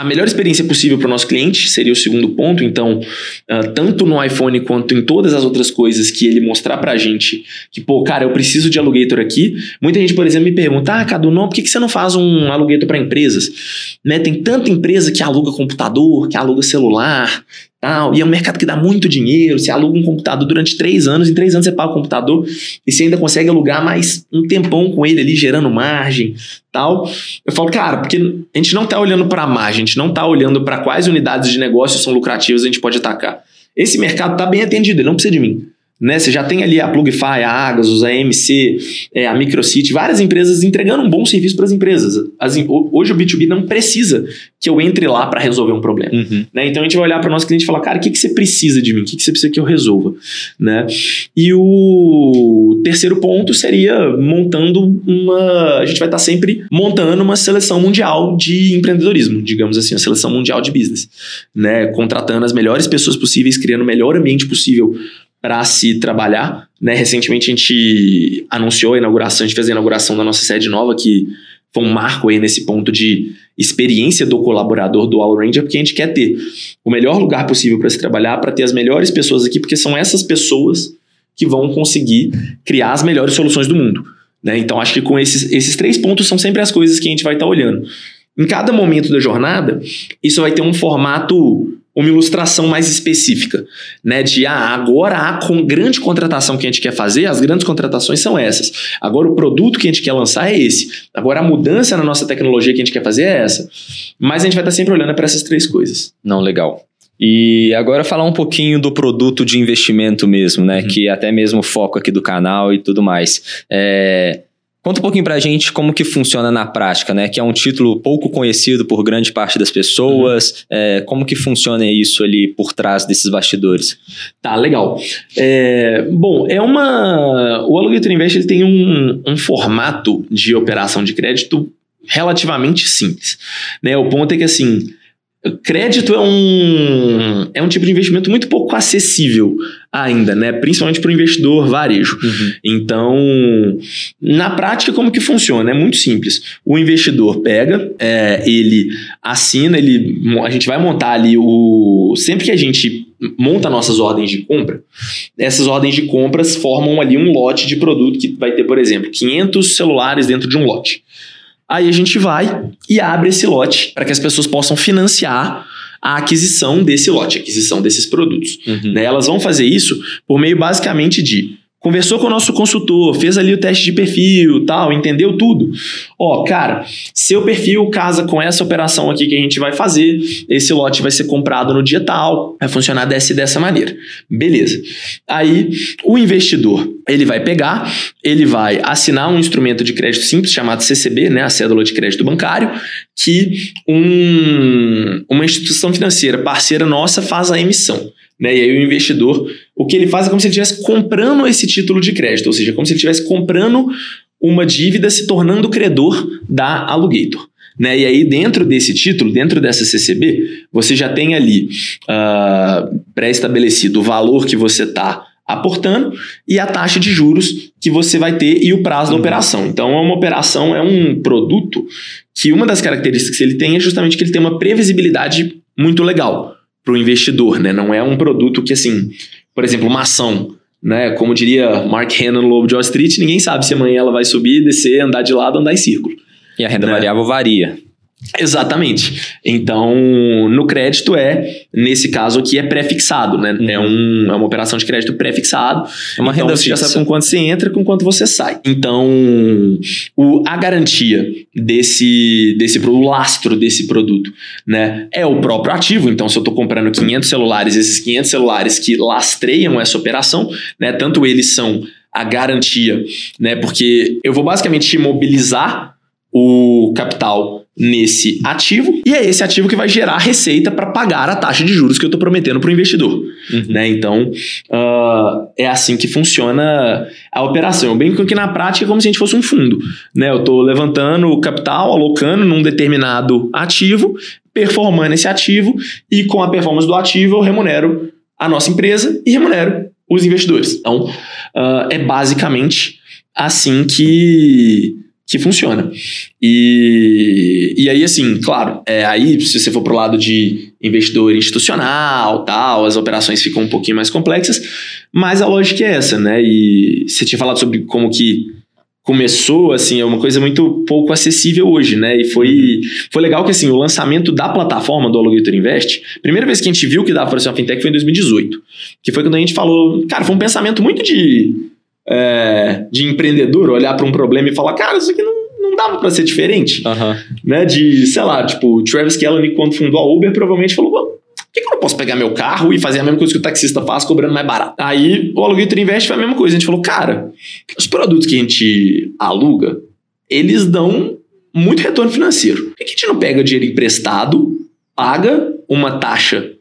a melhor experiência possível para o nosso cliente seria o segundo ponto. Então, uh, tanto no iPhone quanto em todas as outras coisas que ele mostrar para a gente que, pô, cara, eu preciso de alugator aqui. Muita gente, por exemplo, me pergunta, ah, Cadu, não, por que, que você não faz um alugator para empresas? Né? Tem tanta empresa que aluga computador, que aluga celular, Tal, e é um mercado que dá muito dinheiro. Você aluga um computador durante três anos, em três anos você paga o computador e você ainda consegue alugar mais um tempão com ele ali, gerando margem tal. Eu falo, cara, porque a gente não está olhando para a margem, a gente não está olhando para quais unidades de negócio são lucrativas a gente pode atacar. Esse mercado está bem atendido, ele não precisa de mim. Né? Você já tem ali a Plugify, a Agasus, a AMC, é, a Microcity, várias empresas entregando um bom serviço para as empresas. As, hoje o B2B não precisa que eu entre lá para resolver um problema. Uhum. Né? Então a gente vai olhar para o nosso cliente e falar, cara, o que, que você precisa de mim? O que, que você precisa que eu resolva? Né? E o terceiro ponto seria montando uma. A gente vai estar sempre montando uma seleção mundial de empreendedorismo, digamos assim, uma seleção mundial de business. Né? Contratando as melhores pessoas possíveis, criando o melhor ambiente possível para se trabalhar. Né? Recentemente a gente anunciou a inauguração, a gente fez a inauguração da nossa sede nova, que foi um marco aí nesse ponto de experiência do colaborador do All Ranger, porque a gente quer ter o melhor lugar possível para se trabalhar, para ter as melhores pessoas aqui, porque são essas pessoas que vão conseguir criar as melhores soluções do mundo. Né? Então acho que com esses, esses três pontos são sempre as coisas que a gente vai estar tá olhando. Em cada momento da jornada, isso vai ter um formato uma ilustração mais específica, né? De ah, agora a com grande contratação que a gente quer fazer, as grandes contratações são essas. Agora o produto que a gente quer lançar é esse. Agora a mudança na nossa tecnologia que a gente quer fazer é essa. Mas a gente vai estar sempre olhando para essas três coisas. Não, legal. E agora falar um pouquinho do produto de investimento mesmo, né? Uhum. Que é até mesmo o foco aqui do canal e tudo mais. É, Conta um pouquinho pra gente como que funciona na prática, né? Que é um título pouco conhecido por grande parte das pessoas. Uhum. É, como que funciona isso ali por trás desses bastidores? Tá, legal. É, bom, é uma... O Alligator Invest ele tem um, um formato de operação de crédito relativamente simples. Né? O ponto é que, assim, Crédito é um, é um tipo de investimento muito pouco acessível ainda, né? Principalmente para o investidor varejo. Uhum. Então, na prática, como que funciona? É muito simples. O investidor pega, é, ele assina, ele, a gente vai montar ali o. Sempre que a gente monta nossas ordens de compra, essas ordens de compras formam ali um lote de produto que vai ter, por exemplo, 500 celulares dentro de um lote. Aí a gente vai e abre esse lote para que as pessoas possam financiar a aquisição desse lote, a aquisição desses produtos. Uhum. Né? Elas vão fazer isso por meio basicamente de conversou com o nosso consultor, fez ali o teste de perfil, tal, entendeu tudo. Ó, cara, seu perfil casa com essa operação aqui que a gente vai fazer, esse lote vai ser comprado no dia tal, vai funcionar dessa e dessa maneira. Beleza. Aí, o investidor, ele vai pegar, ele vai assinar um instrumento de crédito simples chamado CCB, né, a cédula de crédito bancário, que um, uma instituição financeira parceira nossa faz a emissão. Né? E aí o investidor, o que ele faz é como se ele estivesse comprando esse título de crédito, ou seja, como se ele estivesse comprando uma dívida se tornando credor da Alugator. Né? E aí, dentro desse título, dentro dessa CCB, você já tem ali uh, pré-estabelecido o valor que você está aportando e a taxa de juros que você vai ter e o prazo da uhum. operação. Então, é uma operação, é um produto que uma das características que ele tem é justamente que ele tem uma previsibilidade muito legal para o investidor, né? Não é um produto que, assim, por exemplo, uma ação, né? Como diria Mark Hannon no Lobo de Wall Street, ninguém sabe se amanhã ela vai subir, descer, andar de lado, andar em círculo. E a renda né? variável varia. Exatamente. Então, no crédito é, nesse caso aqui, é pré-fixado, né? Uhum. É, um, é uma operação de crédito pré-fixado. É uma então, renda você fixa. já sabe com quanto você entra com quanto você sai. Então, o, a garantia desse, desse o lastro desse produto, né? É o próprio ativo. Então, se eu estou comprando 500 celulares, esses 500 celulares que lastreiam essa operação, né? Tanto eles são a garantia, né? Porque eu vou basicamente imobilizar o capital nesse ativo e é esse ativo que vai gerar receita para pagar a taxa de juros que eu estou prometendo para o investidor. Uhum. Né? Então, uh, é assim que funciona a operação. Bem que na prática é como se a gente fosse um fundo. Né? Eu estou levantando o capital, alocando num determinado ativo, performando esse ativo e com a performance do ativo eu remunero a nossa empresa e remunero os investidores. Então, uh, é basicamente assim que que funciona. E, e aí, assim, claro, é, aí se você for pro lado de investidor institucional, tal, as operações ficam um pouquinho mais complexas, mas a lógica é essa, né? E você tinha falado sobre como que começou, assim, é uma coisa muito pouco acessível hoje, né? E foi, foi legal que, assim, o lançamento da plataforma do Alligator Invest, primeira vez que a gente viu que dava para ser uma fintech foi em 2018, que foi quando a gente falou, cara, foi um pensamento muito de é, de empreendedor olhar para um problema e falar, cara, isso aqui não, não dava para ser diferente. Uhum. Né? De, sei lá, tipo, o Travis Kalanick, quando fundou a Uber, provavelmente falou, por que, que eu não posso pegar meu carro e fazer a mesma coisa que o taxista faz, cobrando mais barato? Aí o Alugator Invest foi a mesma coisa. A gente falou, cara, os produtos que a gente aluga, eles dão muito retorno financeiro. Por que a gente não pega dinheiro emprestado, paga uma taxa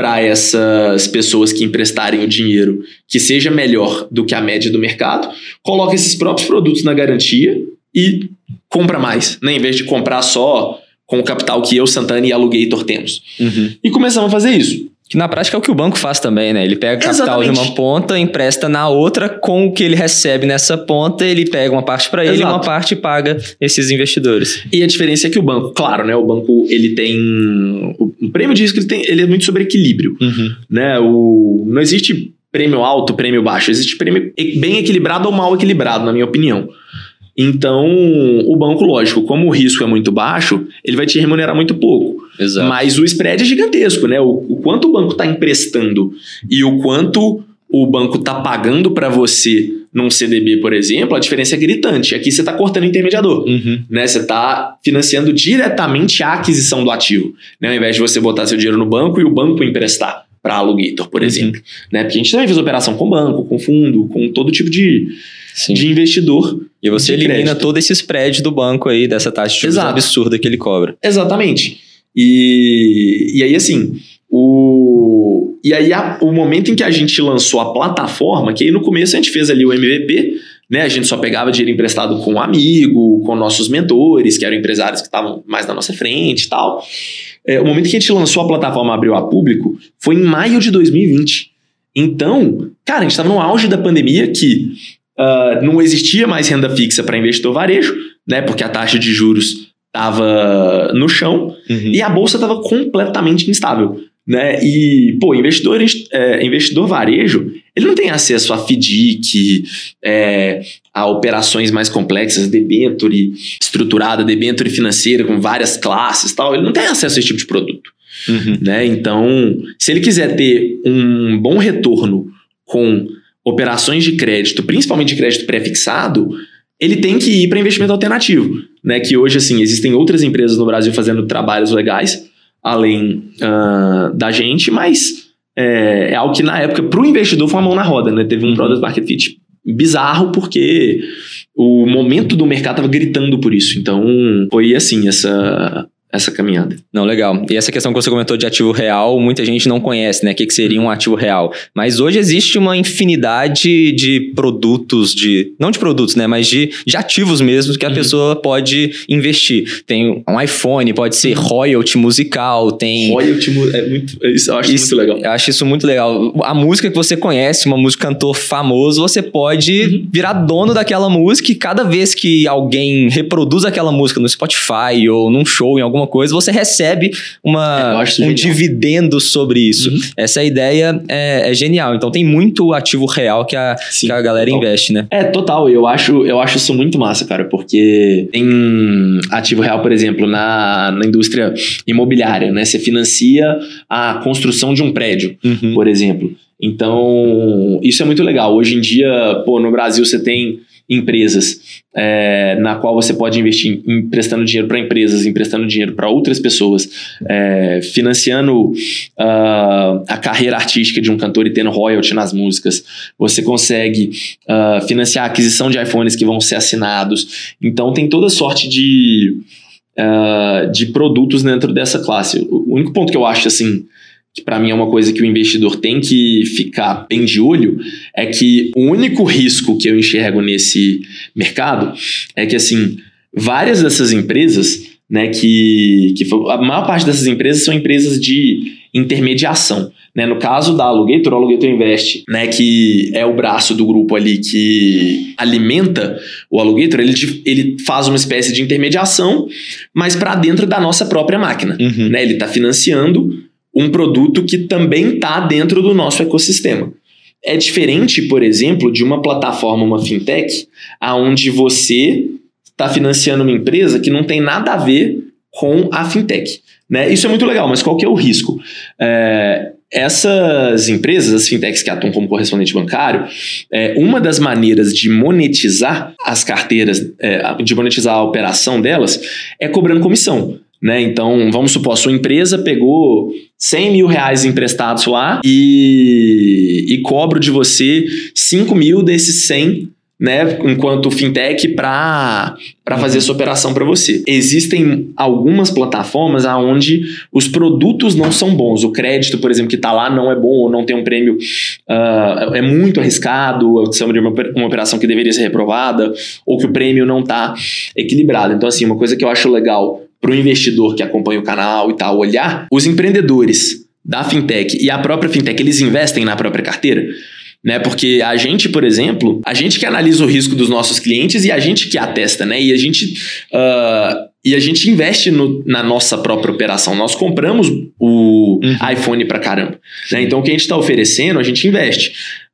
para essas pessoas que emprestarem o dinheiro que seja melhor do que a média do mercado, coloca esses próprios produtos na garantia e compra mais, né? em vez de comprar só com o capital que eu, Santana e Alugator temos. Uhum. E começamos a fazer isso. Que na prática é o que o banco faz também, né? Ele pega capital Exatamente. de uma ponta, empresta na outra, com o que ele recebe nessa ponta, ele pega uma parte para ele e uma parte paga esses investidores. E a diferença é que o banco, claro, né? O banco ele tem o prêmio de risco ele, tem, ele é muito sobre equilíbrio, uhum. né? O não existe prêmio alto, prêmio baixo, existe prêmio bem equilibrado ou mal equilibrado, na minha opinião. Então, o banco, lógico, como o risco é muito baixo, ele vai te remunerar muito pouco. Exato. Mas o spread é gigantesco, né? O, o quanto o banco está emprestando e o quanto o banco está pagando para você num CDB, por exemplo, a diferença é gritante. Aqui você está cortando o intermediador. Uhum. Né? Você está financiando diretamente a aquisição do ativo. Né? Ao invés de você botar seu dinheiro no banco e o banco emprestar para Alugator, por exemplo. Né? Porque a gente também fez operação com banco, com fundo, com todo tipo de, Sim. de investidor. E você elimina crédito. todo esse spread do banco aí, dessa taxa de juros Exato. absurda que ele cobra. Exatamente. E, e aí, assim, o, e aí a- o momento em que a gente lançou a plataforma, que aí no começo a gente fez ali o MVP, né? A gente só pegava dinheiro emprestado com um amigo, com nossos mentores, que eram empresários que estavam mais na nossa frente e tal. É, o momento que a gente lançou a plataforma abriu a público foi em maio de 2020. Então, cara, a gente estava no auge da pandemia que ah, não existia mais renda fixa para investidor varejo, né? Porque a taxa de juros estava no chão Uhum. e a bolsa estava completamente instável. Né? E, pô, investidor, é, investidor varejo, ele não tem acesso a FDIC, é, a operações mais complexas, debenture estruturada, debenture financeira com várias classes e tal. Ele não tem acesso a esse tipo de produto. Uhum. Né? Então, se ele quiser ter um bom retorno com operações de crédito, principalmente de crédito pré-fixado, ele tem que ir para investimento alternativo, né? Que hoje assim existem outras empresas no Brasil fazendo trabalhos legais além ah, da gente, mas é, é algo que na época para o investidor foi uma mão na roda, né? Teve um product market fit bizarro porque o momento do mercado estava gritando por isso. Então foi assim essa essa caminhada. Não, legal. E essa questão que você comentou de ativo real, muita gente não conhece, né? O que, que seria um ativo real. Mas hoje existe uma infinidade de produtos, de. Não de produtos, né? Mas de, de ativos mesmo que a Uhum. pessoa pode investir. Tem um iPhone, pode ser royalty musical, tem. Royalty é muito, isso eu acho Isso- muito legal. Eu acho isso muito legal. A música que você conhece, uma música cantor famoso, você pode Uhum. virar dono daquela música e cada vez que alguém reproduz aquela música no Spotify ou num show, em alguma coisa, você recebe É, uma, isso um genial. dividendo sobre isso. Uhum. Essa ideia é, é genial. Então tem muito ativo real que a, Sim, que a galera total. investe, né? É, total. Eu acho, eu acho isso muito massa, cara, porque tem ativo real, por exemplo, na, na indústria imobiliária, né? Você financia a construção de um prédio, Uhum. por exemplo. Então, isso é muito legal. Hoje em dia, pô, no Brasil você tem empresas é, na qual você pode investir em- emprestando dinheiro para empresas, emprestando dinheiro para outras pessoas, é, financiando ah, a carreira artística de um cantor e tendo royalty nas músicas. Você consegue ah, financiar a aquisição de iPhones que vão ser assinados. Então tem toda sorte de, ah, de produtos dentro dessa classe. O único ponto que eu acho assim que para mim é uma coisa que o investidor tem que ficar bem de olho, é que o único risco que eu enxergo nesse mercado é que, assim, várias dessas empresas, né, que, que a maior parte dessas empresas são empresas de intermediação. Né? No caso da Alugator, o Alugator Invest, né, que é o braço do grupo ali que alimenta o Alugator, ele, ele faz uma espécie de intermediação, mas para dentro da nossa própria máquina Uhum. né? Ele está financiando um produto que também está dentro do nosso ecossistema. É diferente, por exemplo, de uma plataforma, uma fintech, aonde você está financiando uma empresa que não tem nada a ver com a fintech. Né? Isso é muito legal, mas qual que é o risco? É, essas empresas, as fintechs que atuam como correspondente bancário, é, uma das maneiras de monetizar as carteiras, é, de monetizar a operação delas, é cobrando comissão. Né? Então, vamos supor, a sua empresa pegou 100 mil reais emprestados lá e, e cobro de você 5 mil desses 100 né, enquanto fintech para fazer essa operação para você. Existem algumas plataformas onde os produtos não são bons. O crédito, por exemplo, que está lá não é bom ou não tem um prêmio, ah, é muito arriscado, chama de uma, uma operação que deveria ser reprovada, ou que o prêmio não está equilibrado. Então, assim, uma coisa que eu acho legal para o investidor que acompanha o canal e tal olhar, os empreendedores da fintech e a própria fintech, eles investem na própria carteira né? Porque a gente, por exemplo, a gente que analisa o risco dos nossos clientes e a gente que atesta, né? E a gente ah, e a gente investe no- na nossa própria operação. Nós compramos o Uhum. iPhone pra caramba, né? Então o que a gente está oferecendo, a gente investe.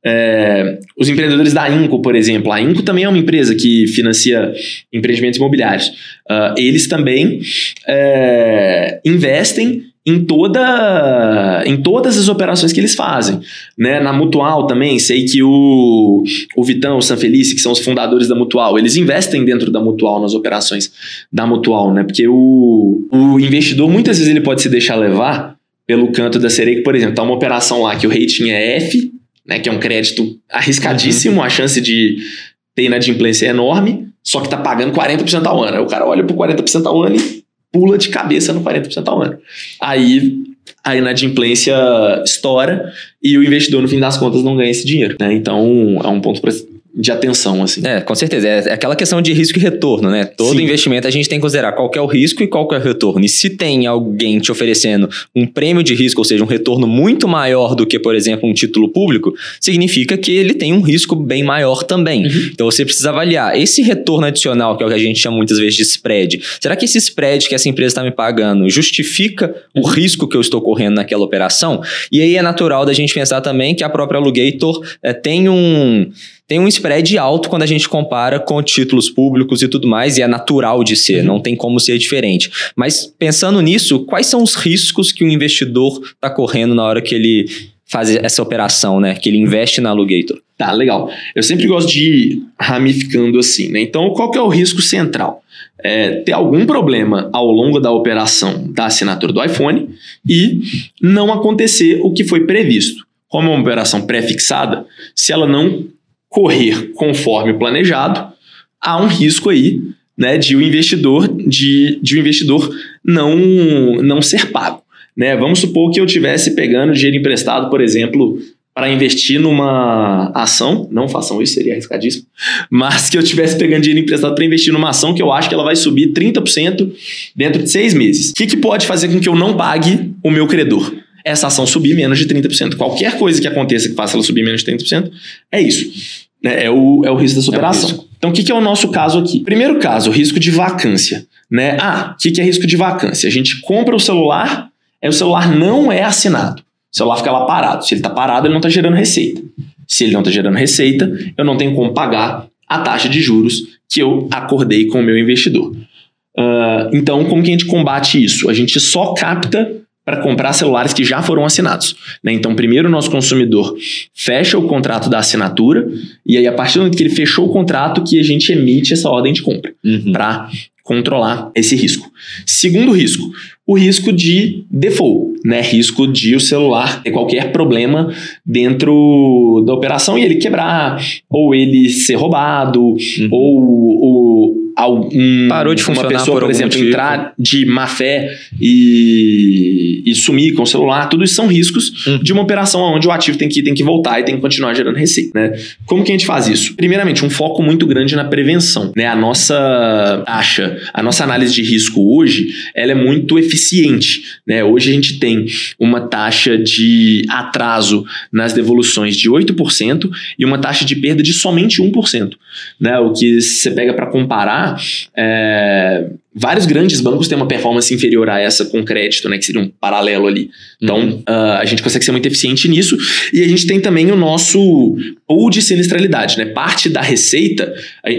É, os empreendedores da Inco, por exemplo, a Inco também é uma empresa que financia empreendimentos imobiliários. Ah, eles também é, investem em toda em todas as operações que eles fazem. Né? Na Mutual também, sei que o, o Vitão, o Sanfelice, que são os fundadores da Mutual, eles investem dentro da Mutual, nas operações da Mutual, né? Porque o, o investidor, muitas vezes, ele pode se deixar levar pelo canto da sereia, por exemplo, tá uma operação lá que o rating é F, né? Que é um crédito arriscadíssimo, a chance de ter inadimplência é enorme, só que tá pagando 40% ao ano. Aí o cara olha pro 40% ao ano e pula de cabeça no 40% ao ano. Aí a inadimplência estoura e o investidor, no fim das contas, não ganha esse dinheiro. Né? Então, é um ponto para de atenção, assim. É, com certeza. É, é aquela questão de risco e retorno, né? Todo Sim. investimento a gente tem que considerar qual que é o risco e qual que é o retorno. E se tem alguém te oferecendo um prêmio de risco, ou seja, um retorno muito maior do que, por exemplo, um título público, significa que ele tem um risco bem maior também. Uhum. Então você precisa avaliar esse retorno adicional, que é o que a gente chama muitas vezes de spread. Será que esse spread que essa empresa está me pagando justifica o uhum. risco que eu estou correndo naquela operação? E aí é natural da gente pensar também que a própria Alugator é, tem um tem um spread alto quando a gente compara com títulos públicos e tudo mais, e é natural de ser, uhum. não tem como ser diferente. Mas pensando nisso, quais são os riscos que o investidor está correndo na hora que ele faz essa operação, né? Que ele investe na Alugator? Tá, legal. Eu sempre gosto de ir ramificando assim, né? Então, qual que é o risco central? É, ter algum problema ao longo da operação da assinatura do iPhone e não acontecer o que foi previsto. Como é uma operação pré-fixada, se ela não correr conforme planejado, há um risco aí né, de o investidor de, de o investidor não, não ser pago. Né? Vamos supor que eu tivesse pegando dinheiro emprestado, por exemplo, para investir numa ação, não façam isso, seria arriscadíssimo, mas que eu tivesse pegando dinheiro emprestado para investir numa ação que eu acho que ela vai subir 30% dentro de seis meses. O que, que pode fazer com que eu não pague o meu credor? Essa ação subir menos de 30%. Qualquer coisa que aconteça que faça ela subir menos de 30%, é isso. É, é o, é o risco dessa operação. É então, o que, que é o nosso caso aqui? Primeiro caso, risco de vacância. Né? Ah, o que, que é risco de vacância? A gente compra o celular, aí o celular não é assinado. O celular fica lá parado. Se ele está parado, ele não está gerando receita. Se ele não está gerando receita, eu não tenho como pagar a taxa de juros que eu acordei com o meu investidor. Uh, então, como que a gente combate isso? A gente só capta para comprar celulares que já foram assinados. Né? Então, primeiro o nosso consumidor fecha o contrato da assinatura e aí a partir do momento que ele fechou o contrato que a gente emite essa ordem de compra uhum. para controlar esse risco. Segundo risco, o risco de default, né? Risco de o celular ter qualquer problema dentro da operação e ele quebrar, ou ele ser roubado, uhum. ou o algum, Parou de funcionar uma pessoa, por, por exemplo, motivo. entrar de má fé e, e sumir com o celular, tudo isso são riscos uhum. de uma operação onde o ativo tem que, tem que voltar e tem que continuar gerando receita. Né? Como que a gente faz isso? Primeiramente, um foco muito grande na prevenção. Né? A nossa taxa, a nossa análise de risco hoje, ela é muito eficiente. Né? Hoje a gente tem uma taxa de atraso nas devoluções de 8% e uma taxa de perda de somente 1%. Né? O que você pega para comparar é, vários grandes bancos têm uma performance inferior a essa com crédito, né? Que seria um paralelo ali. Então, uhum. uh, a gente consegue ser muito eficiente nisso. E a gente tem também o nosso pool de sinistralidade, né? Parte da receita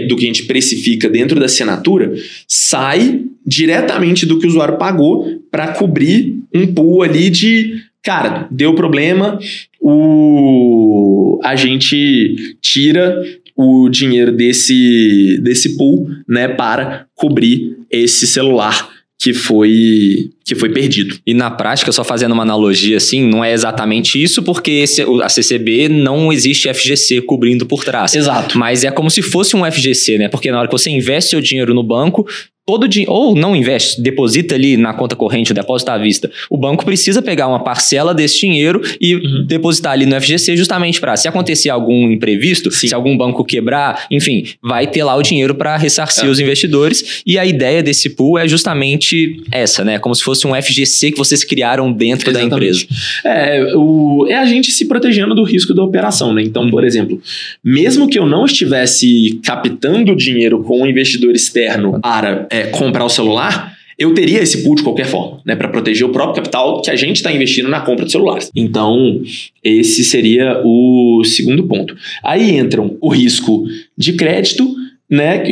do que a gente precifica dentro da assinatura sai diretamente do que o usuário pagou para cobrir um pool ali de cara, deu problema, o a gente tira o dinheiro desse, desse pool né, para cobrir esse celular que foi que foi perdido. E na prática, só fazendo uma analogia assim, não é exatamente isso, porque esse, a CCB não existe FGC cobrindo por trás. Exato. Mas é como se fosse um FGC, né? Porque na hora que você investe seu dinheiro no banco, todo dinheiro, ou não investe, deposita ali na conta corrente, depósito à vista, o banco precisa pegar uma parcela desse dinheiro e uhum. depositar ali no FGC justamente para, se acontecer algum imprevisto, Sim. se algum banco quebrar, enfim, vai ter lá o dinheiro para ressarcir é. os investidores. E a ideia desse pool é justamente essa, né? Como se fosse um FGC que vocês criaram dentro Exatamente. da empresa. É, o, é a gente se protegendo do risco da operação, né? Então, por exemplo, mesmo que eu não estivesse captando dinheiro com um investidor externo para é, comprar o celular, eu teria esse pool de qualquer forma, né, para proteger o próprio capital que a gente está investindo na compra de celulares. Então, esse seria o segundo ponto. Aí entram o risco de crédito, né,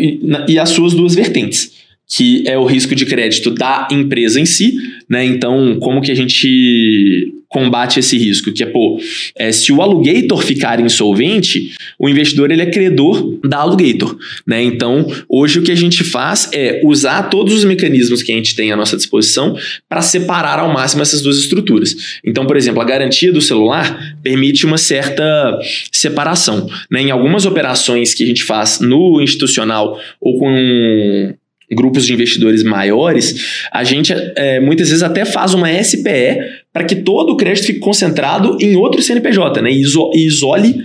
e as suas duas vertentes. Que é o risco de crédito da empresa em si, né? Então, como que a gente combate esse risco? Que é, pô, é, se o alugator ficar insolvente, o investidor ele é credor da alugator, né? Então, hoje o que a gente faz é usar todos os mecanismos que a gente tem à nossa disposição para separar ao máximo essas duas estruturas. Então, por exemplo, a garantia do celular permite uma certa separação, né? Em algumas operações que a gente faz no institucional ou com grupos de investidores maiores, a gente é, muitas vezes até faz uma SPE para que todo o crédito fique concentrado em outro CNPJ, né? E isole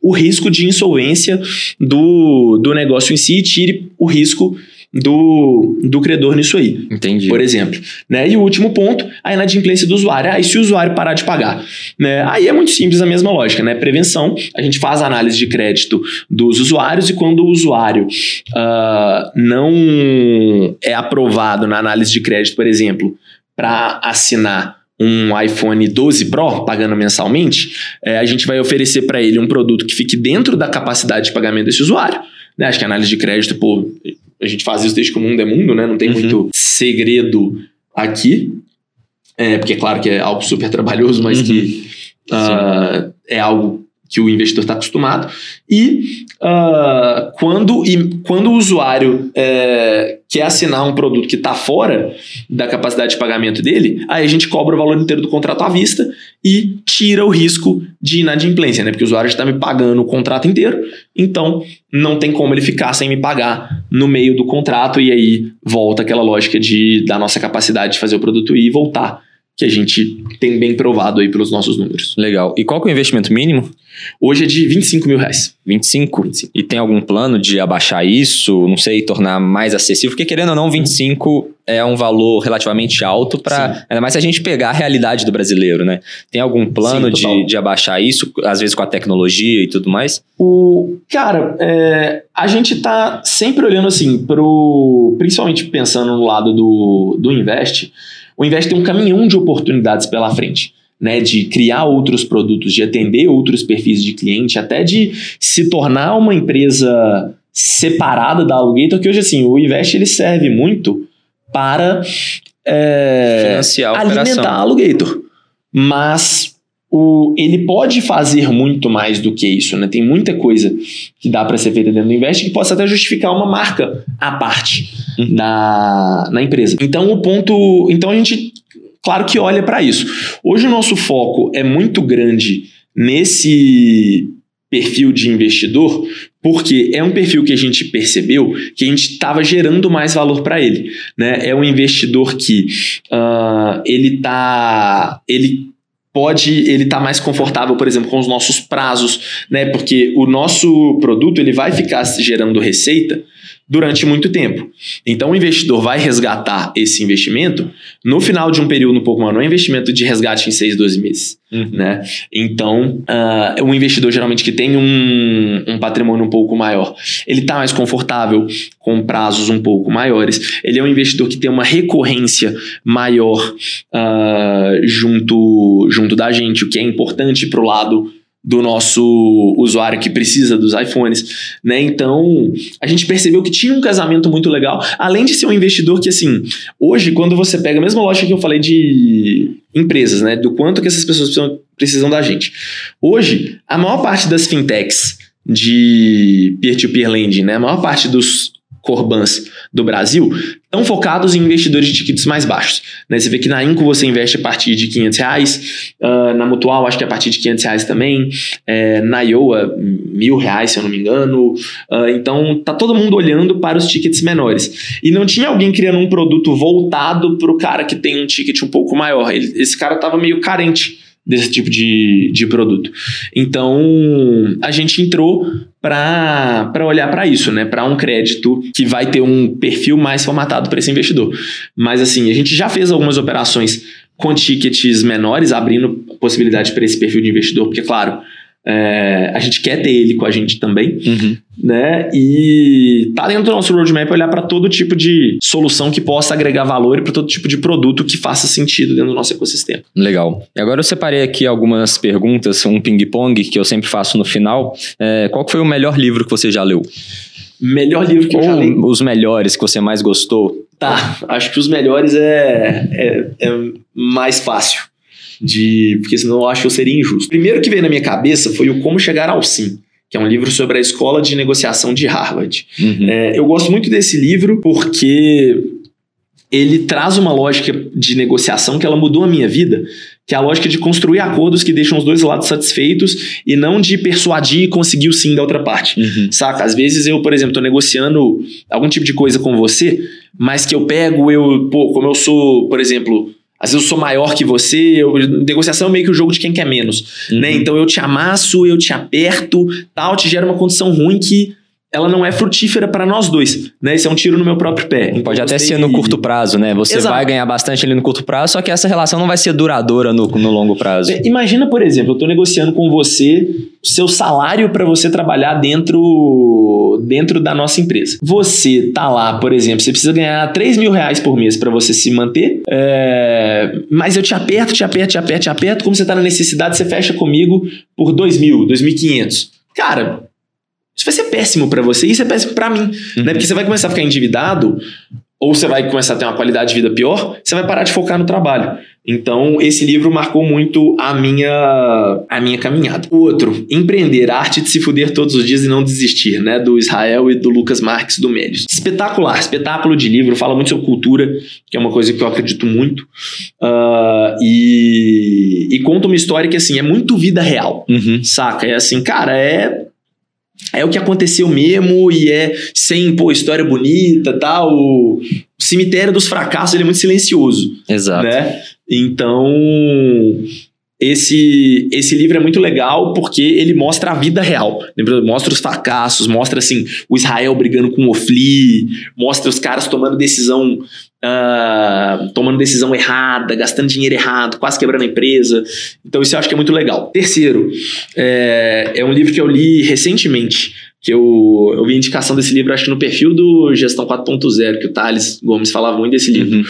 o risco de insolvência do, do negócio em si e tire o risco do, do credor nisso aí. Entendi. Por exemplo. Né? E o último ponto, a inadimplência do usuário. Aí, se o usuário parar de pagar. Né? Aí é muito simples a mesma lógica, né? Prevenção, a gente faz a análise de crédito dos usuários e quando o usuário uh, não é aprovado na análise de crédito, por exemplo, para assinar um iPhone 12 Pro pagando mensalmente, é, a gente vai oferecer para ele um produto que fique dentro da capacidade de pagamento desse usuário. Né? Acho que a análise de crédito, pô, a gente faz isso desde que o mundo é mundo, né? Não tem uhum. muito segredo aqui. É, porque é claro que é algo super trabalhoso, mas uhum. que uh, é algo que o investidor está acostumado. E, uh, quando, e quando o usuário é, quer assinar um produto que está fora da capacidade de pagamento dele, aí a gente cobra o valor inteiro do contrato à vista e tira o risco de inadimplência, né? Porque o usuário está me pagando o contrato inteiro, então não tem como ele ficar sem me pagar no meio do contrato e aí volta aquela lógica de da nossa capacidade de fazer o produto e voltar que a gente tem bem provado aí pelos nossos números. Legal. E qual é o investimento mínimo? Hoje é de 25 mil reais. 25? 25. E tem algum plano de abaixar isso, não sei, tornar mais acessível? Porque querendo ou não, 25 é um valor relativamente alto para. Ainda mais se a gente pegar a realidade do brasileiro, né? Tem algum plano Sim, de, de abaixar isso, às vezes com a tecnologia e tudo mais? O, cara, é, a gente tá sempre olhando assim, pro, principalmente pensando no lado do, do Invest o Invest tem um caminhão de oportunidades pela frente. Né, de criar outros produtos, de atender outros perfis de cliente, até de se tornar uma empresa separada da Alugator, que hoje assim, o Invest ele serve muito para é, a alimentar a Alugator. Mas o, ele pode fazer muito mais do que isso, né? Tem muita coisa que dá para ser feita dentro do Invest que possa até justificar uma marca à parte. Na, na empresa. Então o ponto, então a gente claro que olha para isso. Hoje o nosso foco é muito grande nesse perfil de investidor, porque é um perfil que a gente percebeu que a gente estava gerando mais valor para ele, né? É um investidor que uh, ele tá, ele pode ele estar tá mais confortável, por exemplo, com os nossos prazos, né? Porque o nosso produto ele vai ficar gerando receita durante muito tempo. Então o investidor vai resgatar esse investimento no final de um período um pouco maior, não é investimento de resgate em 6, 12 meses. Uhum. Né? Então, uh, um investidor geralmente que tem um, um patrimônio um pouco maior, ele está mais confortável com prazos um pouco maiores. Ele é um investidor que tem uma recorrência maior uh, junto, junto da gente, o que é importante para o lado do nosso usuário que precisa dos iPhones, né? Então, a gente percebeu que tinha um casamento muito legal, além de ser um investidor que assim, hoje quando você pega a mesma lógica que eu falei de empresas, né, do quanto que essas pessoas precisam, precisam da gente. Hoje, a maior parte das fintechs de peer-to-peer lending, né, a maior parte dos Corbans do Brasil estão focados em investidores de tickets mais baixos. Né? Você vê que na Inco você investe a partir de 500 reais, uh, na Mutual acho que é a partir de 500 reais também, é, na Iowa mil reais se eu não me engano. Uh, então tá todo mundo olhando para os tickets menores. E não tinha alguém criando um produto voltado para o cara que tem um ticket um pouco maior. Ele, esse cara estava meio carente desse tipo de, de produto. Então, a gente entrou para olhar para isso, né? Para um crédito que vai ter um perfil mais formatado para esse investidor. Mas, assim, a gente já fez algumas operações com tickets menores, abrindo possibilidade para esse perfil de investidor, porque, claro, é, a gente quer ter ele com a gente também, uhum. né? E tá dentro do nosso roadmap olhar para todo tipo de solução que possa agregar valor e para todo tipo de produto que faça sentido dentro do nosso ecossistema. Legal. E agora eu separei aqui algumas perguntas, um ping-pong que eu sempre faço no final. É, qual foi o melhor livro que você já leu? Melhor livro que Ou eu já li? Os melhores que você mais gostou Tá, acho que os melhores é, é, é mais fácil. De, porque senão eu acho que eu seria injusto. O primeiro que veio na minha cabeça foi o Como Chegar ao Sim que é um livro sobre a escola de negociação de Harvard. Uhum. É, eu gosto muito desse livro porque ele traz uma lógica de negociação que ela mudou a minha vida, que é a lógica de construir acordos que deixam os dois lados satisfeitos e não de persuadir e conseguir o sim da outra parte. Uhum. Saca? Às vezes eu, por exemplo, estou negociando algum tipo de coisa com você, mas que eu pego, eu, pô, como eu sou, por exemplo, às vezes eu sou maior que você, eu, negociação é meio que o jogo de quem quer menos, uhum. né? Então eu te amasso, eu te aperto, tal, te gera uma condição ruim que ela não é frutífera para nós dois, né? Isso é um tiro no meu próprio pé. Então, Pode até ser no curto prazo, né? Você Exato. vai ganhar bastante ali no curto prazo, só que essa relação não vai ser duradoura no, no longo prazo. É, imagina, por exemplo, eu estou negociando com você seu salário para você trabalhar dentro, dentro da nossa empresa. Você tá lá, por exemplo, você precisa ganhar 3 mil reais por mês para você se manter, é... mas eu te aperto, te aperto, te aperto, te aperto. Como você tá na necessidade, você fecha comigo por 2 mil, 2.500. Cara, isso vai ser péssimo para você e isso é péssimo para mim, uhum. né? Porque você vai começar a ficar endividado ou você vai começar a ter uma qualidade de vida pior, você vai parar de focar no trabalho. Então, esse livro marcou muito a minha, a minha caminhada. O outro, Empreender, a arte de se fuder todos os dias e não desistir, né? Do Israel e do Lucas Marques do Médios. Espetacular, espetáculo de livro, fala muito sobre cultura, que é uma coisa que eu acredito muito. Uh, e, e conta uma história que, assim, é muito vida real, uhum. saca? É assim, cara, é é o que aconteceu mesmo e é sem, pô, história bonita, tal. O cemitério dos fracassos, ele é muito silencioso. Exato. Né? Então, esse, esse livro é muito legal porque ele mostra a vida real. Mostra os fracassos, mostra assim, o Israel brigando com o Ofli, mostra os caras tomando decisão uh, tomando decisão errada, gastando dinheiro errado, quase quebrando a empresa. Então, isso eu acho que é muito legal. Terceiro, é, é um livro que eu li recentemente, que eu, eu vi indicação desse livro, acho que no perfil do Gestão 4.0, que o Thales Gomes falava muito desse livro. Uhum.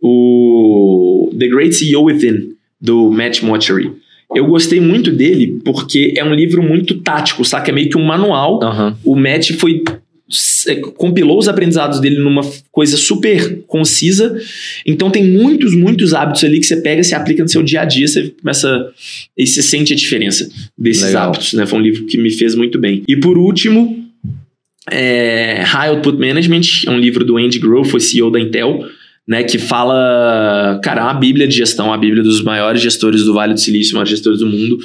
O The Great CEO Within, do Matt Mochery. Eu gostei muito dele porque é um livro muito tático, saca? É meio que um manual. Uhum. O Matt foi compilou os aprendizados dele numa coisa super concisa. Então tem muitos, muitos hábitos ali que você pega, se aplica no seu dia a dia, você começa e você sente a diferença desses Legal. hábitos. Né? Foi um livro que me fez muito bem. E por último, é, High Output Management, é um livro do Andy Grove, foi CEO da Intel. Né, que fala, cara, é uma bíblia de gestão, a bíblia dos maiores gestores do Vale do Silício, maiores gestores do mundo,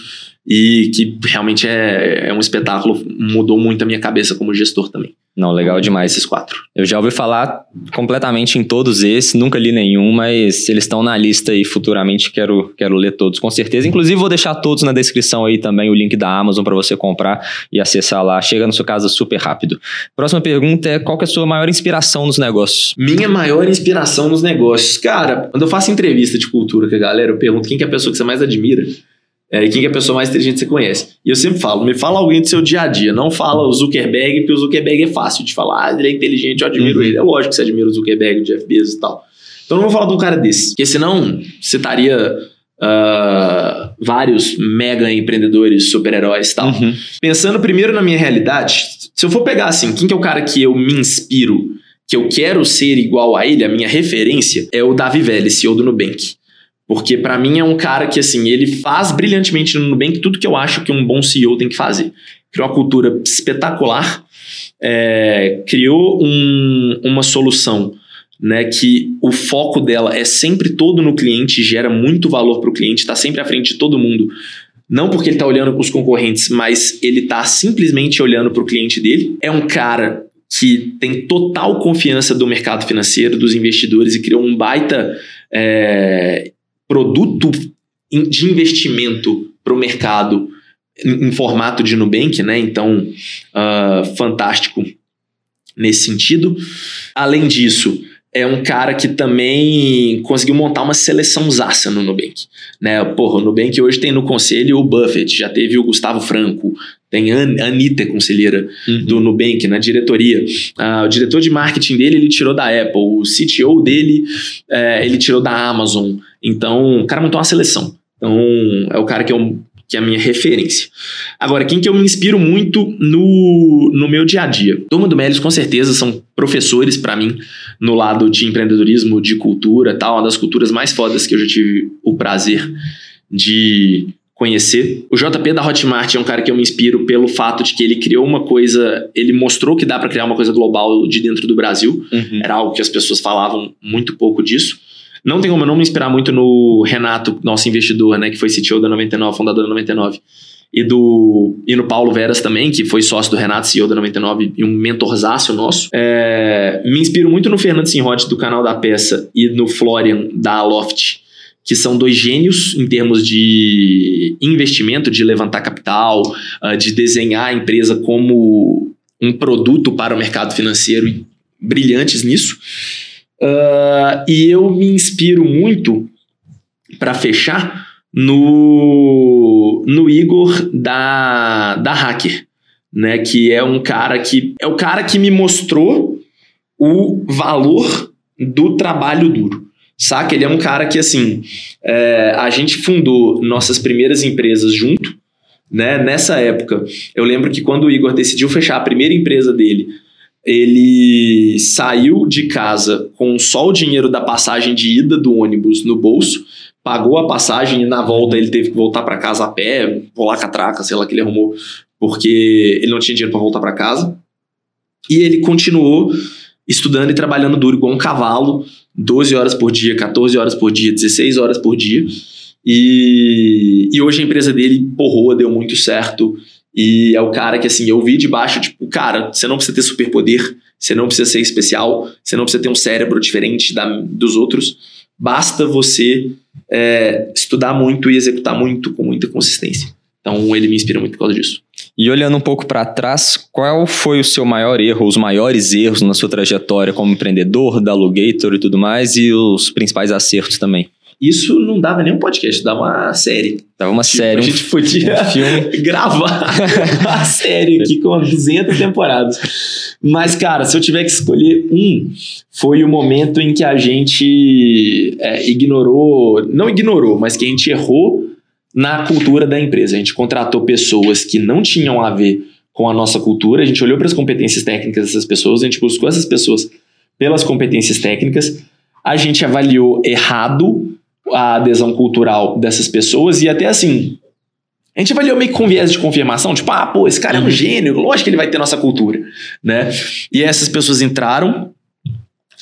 e que realmente é, é um espetáculo, mudou muito a minha cabeça como gestor também. Não, legal demais esses quatro. Eu já ouvi falar completamente em todos esses, nunca li nenhum, mas eles estão na lista e futuramente quero, quero ler todos, com certeza. Inclusive, vou deixar todos na descrição aí também, o link da Amazon para você comprar e acessar lá. Chega na sua casa super rápido. Próxima pergunta é: qual é a sua maior inspiração nos negócios? Minha maior inspiração nos negócios. Cara, quando eu faço entrevista de cultura com a galera, eu pergunto quem que é a pessoa que você mais admira. É, e quem é a pessoa mais inteligente que você conhece. E eu sempre falo, me fala alguém do seu dia a dia. Não fala o Zuckerberg, porque o Zuckerberg é fácil de falar. Ah, ele é inteligente, eu admiro uhum. ele. É lógico que você admira o Zuckerberg, o Jeff Bezos e tal. Então não vou falar de um cara desse. Porque senão você estaria uh, vários mega empreendedores, super-heróis e tal. Uhum. Pensando primeiro na minha realidade, se eu for pegar assim, quem que é o cara que eu me inspiro, que eu quero ser igual a ele, a minha referência, é o Davi Vélez, CEO do Nubank. Porque para mim é um cara que assim, ele faz brilhantemente no Nubank tudo que eu acho que um bom CEO tem que fazer. Criou uma cultura espetacular, é, criou um, uma solução né, que o foco dela é sempre todo no cliente, gera muito valor para o cliente, está sempre à frente de todo mundo. Não porque ele está olhando para os concorrentes, mas ele está simplesmente olhando para o cliente dele. É um cara que tem total confiança do mercado financeiro, dos investidores e criou um baita é, produto de investimento para o mercado em, formato de Nubank, né? Então, uh, fantástico nesse sentido. Além disso, é um cara que também conseguiu montar uma seleção zaça no Nubank. Né? Porra, o Nubank hoje tem no conselho o Buffett, já teve o Gustavo Franco, tem a Anitta, conselheira uhum. do Nubank, na diretoria. Uh, o diretor de marketing dele, ele tirou da Apple. O CTO dele, uh, ele tirou da Amazon. Então, o cara montou uma seleção. Então, é o cara que eu que é a minha referência. Agora, quem que eu me inspiro muito no, no meu dia a dia? Turma do Melios, com certeza, são professores para mim no lado de empreendedorismo, de cultura tal, uma das culturas mais fodas que eu já tive o prazer de conhecer. O JP da Hotmart é um cara que eu me inspiro pelo fato de que ele criou uma coisa, ele mostrou que dá para criar uma coisa global de dentro do Brasil. Uhum. Era algo que as pessoas falavam muito pouco disso. Não tem como eu não me inspirar muito no Renato, nosso investidor, né, que foi CTO da 99, fundador da 99. E, do, e no Paulo Veras também, que foi sócio do Renato, CEO da 99 e um mentorzaço nosso. É, me inspiro muito no Fernando Sinrote, do canal da Peça, e no Florian, da Loft que são dois gênios em termos de investimento, de levantar capital, uh, de desenhar a empresa como um produto para o mercado financeiro, brilhantes nisso. Uh, e eu me inspiro muito para fechar no, no Igor da, da Hacker, né? Que é um cara que é o cara que me mostrou o valor do trabalho duro. Saca? Ele é um cara que, assim, é, a gente fundou nossas primeiras empresas junto, né? Nessa época, eu lembro que quando o Igor decidiu fechar a primeira empresa dele, ele saiu de casa com só o dinheiro da passagem de ida do ônibus no bolso, pagou a passagem e na volta ele teve que voltar para casa a pé, rolar catraca, sei lá que ele arrumou, porque ele não tinha dinheiro para voltar para casa. E ele continuou estudando e trabalhando duro igual um cavalo 12 horas por dia, 14 horas por dia, 16 horas por dia. E, e hoje a empresa dele porrou, deu muito certo. E é o cara que, assim, eu vi de baixo, tipo, cara, você não precisa ter superpoder, você não precisa ser especial, você não precisa ter um cérebro diferente da, dos outros. Basta você é, estudar muito e executar muito com muita consistência. Então ele me inspira muito por causa disso. E olhando um pouco para trás, qual foi o seu maior erro, os maiores erros na sua trajetória como empreendedor da Alugator e tudo mais, e os principais acertos também? Isso não dava nem um podcast, dava uma série. Dava uma tipo, série. A gente podia um filme. gravar uma série aqui com 200 temporadas. Mas, cara, se eu tiver que escolher um, foi o momento em que a gente é, ignorou, não ignorou, mas que a gente errou na cultura da empresa. A gente contratou pessoas que não tinham a ver com a nossa cultura, a gente olhou para as competências técnicas dessas pessoas, a gente buscou essas pessoas pelas competências técnicas, a gente avaliou errado a adesão cultural dessas pessoas e até assim. A gente avaliou meio que com viés de confirmação, tipo, ah, pô, esse cara é um uhum. gênio, lógico que ele vai ter nossa cultura, né? E essas pessoas entraram,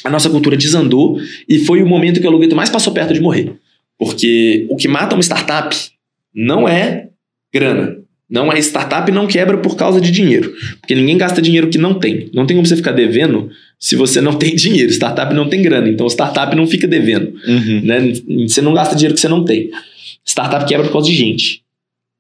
a nossa cultura desandou e foi o momento que o Alugueto mais passou perto de morrer. Porque o que mata uma startup não é grana. Não é startup não quebra por causa de dinheiro. Porque ninguém gasta dinheiro que não tem. Não tem como você ficar devendo se você não tem dinheiro. Startup não tem grana. Então, startup não fica devendo. Uhum. Né? Você não gasta dinheiro que você não tem. Startup quebra por causa de gente.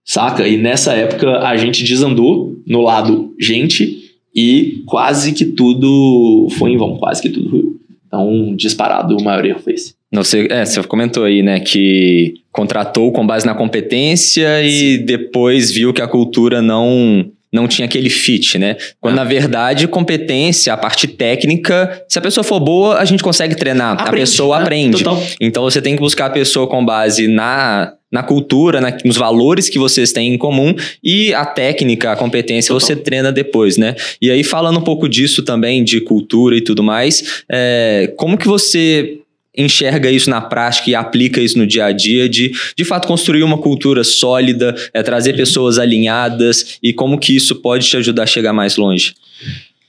Saca? E nessa época a gente desandou no lado gente e quase que tudo foi em vão. Quase que tudo ruiu. Então, disparado, o maior erro foi esse. Você, é, você comentou aí, né, que contratou com base na competência e Sim. depois viu que a cultura não não tinha aquele fit, né? Quando ah. na verdade competência, a parte técnica, se a pessoa for boa, a gente consegue treinar, aprende, a pessoa né? aprende. Total. Então você tem que buscar a pessoa com base na na cultura, na, nos valores que vocês têm em comum e a técnica, a competência Total. você treina depois, né? E aí falando um pouco disso também de cultura e tudo mais, é, como que você enxerga isso na prática e aplica isso no dia a dia, de de fato construir uma cultura sólida, é, trazer uhum. pessoas alinhadas e como que isso pode te ajudar a chegar mais longe?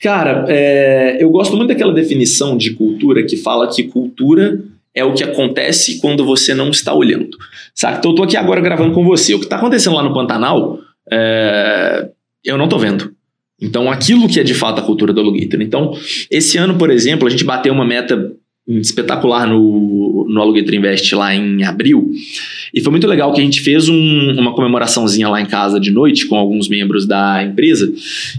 Cara, é, eu gosto muito daquela definição de cultura que fala que cultura é o que acontece quando você não está olhando. Sabe? Então eu tô aqui agora gravando com você. O que está acontecendo lá no Pantanal, é, eu não estou vendo. Então, aquilo que é de fato a cultura do Alugator. Então, esse ano, por exemplo, a gente bateu uma meta espetacular no, no Alugueiro Invest lá em abril. E foi muito legal que a gente fez um, uma comemoraçãozinha lá em casa de noite com alguns membros da empresa.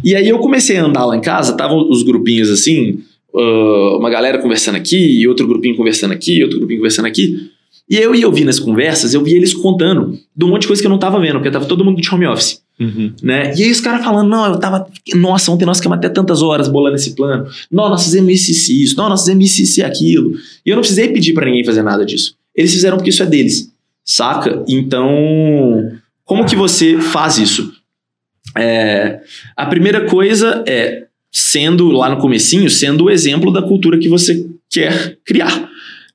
E aí eu comecei a andar lá em casa, estavam os grupinhos assim, uh, uma galera conversando aqui, outro grupinho conversando aqui, outro grupinho conversando aqui. E eu ia ouvindo as conversas, eu via eles contando de um monte de coisa que eu não tava vendo, porque tava todo mundo de home office. Uhum. Né? E aí os caras falando, não, eu tava. Nossa, ontem nós ficamos até tantas horas bolando esse plano. Não, nós fizemos isso, isso, isso. Não, nós fizemos isso, isso aquilo. E eu não precisei pedir para ninguém fazer nada disso. Eles fizeram porque isso é deles. Saca? Então, Como que você faz isso? É, a primeira coisa é sendo lá no comecinho, sendo o exemplo da cultura que você quer criar.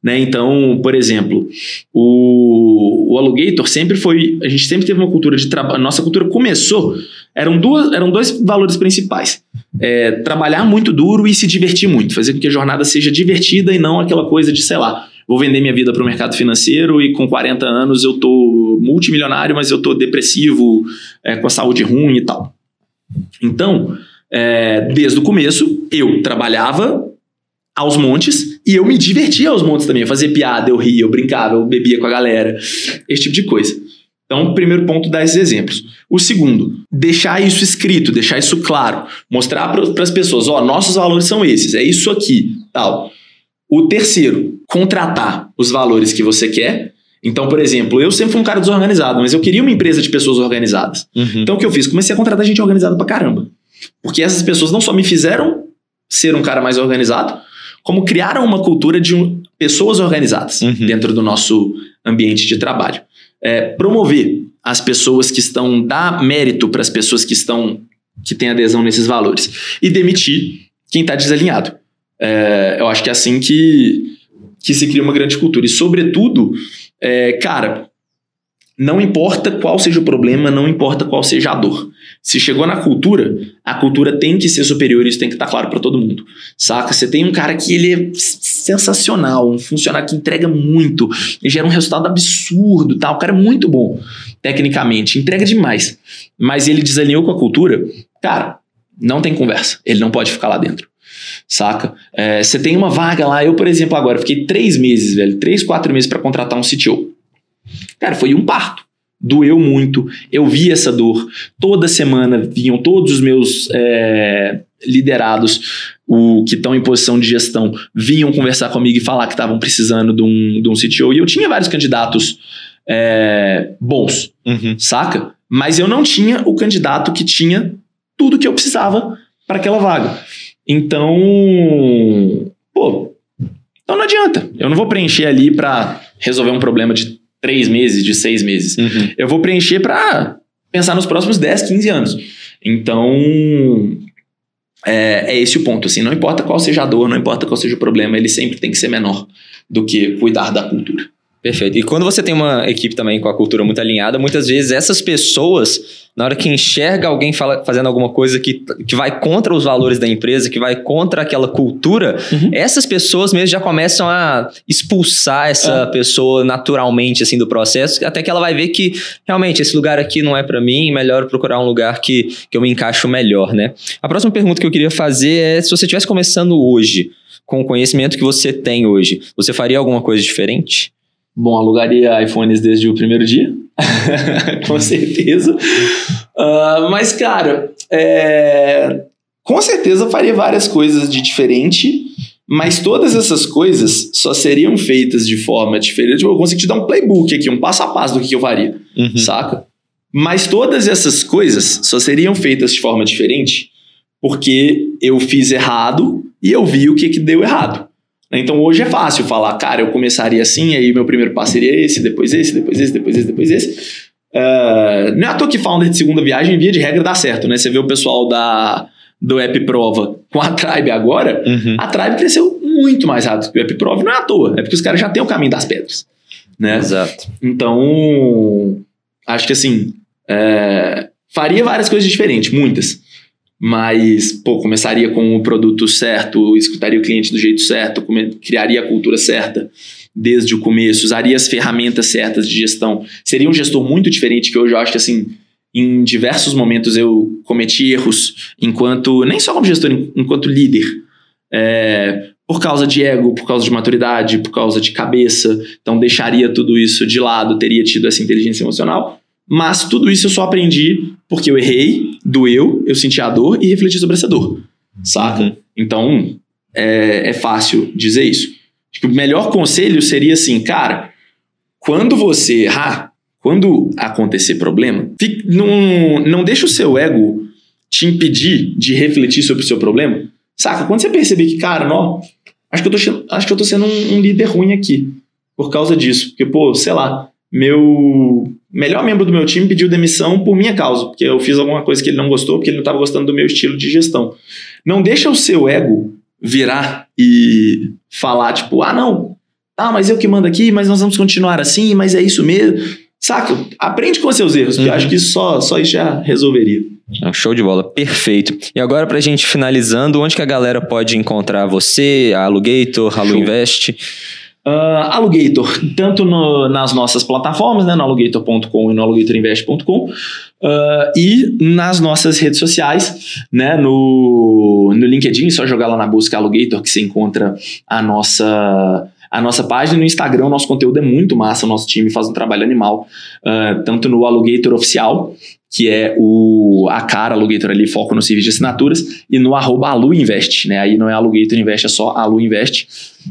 Né? Então, por exemplo, o, o sempre foi. A gente sempre teve uma cultura de trabalho. Nossa cultura começou. Eram, duas, eram dois valores principais: é, trabalhar muito duro e se divertir muito, fazer com que a jornada seja divertida e não aquela coisa de, sei lá, vou vender minha vida para o mercado financeiro e com 40 anos eu tô multimilionário, mas eu tô depressivo, é, com a saúde ruim e tal. Então, é, desde o começo, eu trabalhava aos montes e eu me divertia aos montes também. Eu fazia piada, eu ria, eu brincava, eu bebia com a galera, esse tipo de coisa. Então, primeiro ponto, dar esses exemplos. O segundo, deixar isso escrito, deixar isso claro, mostrar para as pessoas, ó, nossos valores são esses, é isso aqui, tal. O terceiro, contratar os valores que você quer. Então, por exemplo, eu sempre fui um cara desorganizado, mas eu queria uma empresa de pessoas organizadas. Uhum. Então, o que eu fiz? Comecei a contratar gente organizada pra caramba. Porque essas pessoas não só me fizeram ser um cara mais organizado, como criaram uma cultura de um, pessoas organizadas Uhum. dentro do nosso ambiente de trabalho. É, promover as pessoas que estão, dar mérito para as pessoas que estão, que têm adesão nesses valores. E demitir quem está desalinhado. É, eu acho que é assim que, que se cria uma grande cultura. E, sobretudo, é, cara, não importa qual seja o problema, não importa qual seja a dor. Se chegou na cultura, a cultura tem que ser superior, isso tem que estar claro para todo mundo. Saca? Você tem um cara que ele é sensacional, um funcionário que entrega muito, gera um resultado absurdo, tá? O cara é muito bom tecnicamente, entrega demais. Mas ele desalinhou com a cultura, cara, não tem conversa. Ele não pode ficar lá dentro. Saca? É, você tem uma vaga lá, eu, por exemplo, agora fiquei três meses, velho, três, quatro meses para contratar um CTO. Cara, foi um parto. Doeu muito, eu vi essa dor. Toda semana vinham todos os meus é, liderados, o que estão em posição de gestão, vinham conversar comigo e falar que estavam precisando de um, de um CTO. E eu tinha vários candidatos é, bons, Uhum. saca? Mas eu não tinha o candidato que tinha tudo que eu precisava para aquela vaga. Então, pô, então não adianta. Eu não vou preencher ali para resolver um problema de três meses, de seis meses. Uhum. Eu vou preencher para pensar nos próximos 10, 15 anos. Então, é, é esse o ponto. Assim, não importa qual seja a dor, não importa qual seja o problema, ele sempre tem que ser menor do que cuidar da cultura. Perfeito. E quando você tem uma equipe também com a cultura muito alinhada, muitas vezes essas pessoas, na hora que enxerga alguém fala- fazendo alguma coisa que, que vai contra os valores da empresa, que vai contra aquela cultura, Uhum. essas pessoas mesmo já começam a expulsar essa pessoa naturalmente assim do processo, até que ela vai ver que realmente esse lugar aqui não é para mim, melhor procurar um lugar que, que eu me encaixo melhor, né? A próxima pergunta que eu queria fazer é se você estivesse começando hoje, com o conhecimento que você tem hoje, você faria alguma coisa diferente? Bom, alugaria iPhones desde o primeiro dia, com certeza. Ah, mas, cara, é, com certeza faria várias coisas de diferente, mas todas essas coisas só seriam feitas de forma diferente. Eu consigo te dar um playbook aqui, um passo a passo do que eu faria, Uhum. saca? Mas todas essas coisas só seriam feitas de forma diferente porque eu fiz errado e eu vi o que, que deu errado. Né? Então hoje é fácil falar, cara, eu começaria assim, aí meu primeiro passo seria esse, depois esse, depois esse, depois esse, depois esse. Ah, não é à toa que founder de segunda viagem, via de regra, dá certo, né? Você vê o pessoal da, do App Prova com a Tribe agora, Uhum. a Tribe cresceu muito mais rápido que o App Prova, não é à toa, é porque os caras já têm o caminho das pedras, né? Exato. Então, acho que assim, é, faria várias coisas diferentes, muitas. Mas, pô, começaria com o produto certo, escutaria o cliente do jeito certo, criaria a cultura certa desde o começo, usaria as ferramentas certas de gestão. Seria um gestor muito diferente que hoje eu acho que, assim, em diversos momentos eu cometi erros enquanto, nem só como gestor, en- enquanto líder. É, por causa de ego, por causa de maturidade, por causa de cabeça. Então deixaria tudo isso de lado, teria tido essa inteligência emocional. Mas tudo isso eu só aprendi porque eu errei, doeu, eu senti a dor e refleti sobre essa dor. Saca? Então é, é fácil dizer isso. Que o melhor conselho seria assim, cara, quando você errar, quando acontecer problema, não, não deixa o seu ego te impedir de refletir sobre o seu problema. Saca? Quando você perceber que, cara, não, acho que eu tô, acho que eu tô sendo um, um líder ruim aqui por causa disso. Porque, pô, sei lá, meu, melhor membro do meu time pediu demissão por minha causa, porque eu fiz alguma coisa que ele não gostou, porque ele não estava gostando do meu estilo de gestão. Não deixa o seu ego virar e falar, tipo, ah, não, tá, mas eu que mando aqui, mas nós vamos continuar assim, mas é isso mesmo. Saca? Aprende com os seus erros, porque uhum. acho que só, só isso já resolveria. É show de bola, perfeito. E agora, pra gente finalizando, onde que a galera pode encontrar você, a Alugator, a Alu Invest? Uh, Alugator, tanto no, nas nossas plataformas, né, no alugator.com e no alugatorinvest.com, uh, ah, e nas nossas redes sociais, né, no, no LinkedIn, só jogar lá na busca Alugator que você encontra a nossa a nossa página no Instagram, nosso conteúdo é muito massa, o nosso time faz um trabalho animal, uh, tanto no Alugator Oficial, que é o, a cara Alugator ali, foco no serviço de assinaturas, e no arroba AluInvest, né? Aí não é Alugator Invest, é só AluInvest.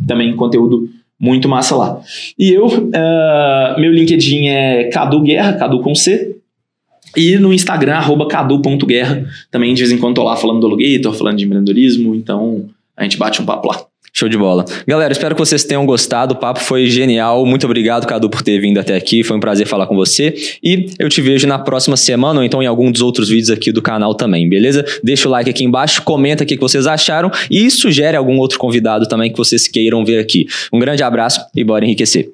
Também conteúdo muito massa lá. E eu, uh, meu LinkedIn é Cadu Guerra, Cadu com C. E no Instagram, arroba cadu.guerra. Também de vez em quando tô lá falando do Alugator, falando de empreendedorismo, então a gente bate um papo lá. Show de bola. Galera, espero que vocês tenham gostado. O papo foi genial. Muito obrigado, Cadu, por ter vindo até aqui. Foi um prazer falar com você. E eu te vejo na próxima semana ou então em algum dos outros vídeos aqui do canal também, beleza? Deixa o like aqui embaixo, comenta o que vocês acharam e sugere algum outro convidado também que vocês queiram ver aqui. Um grande abraço e bora enriquecer.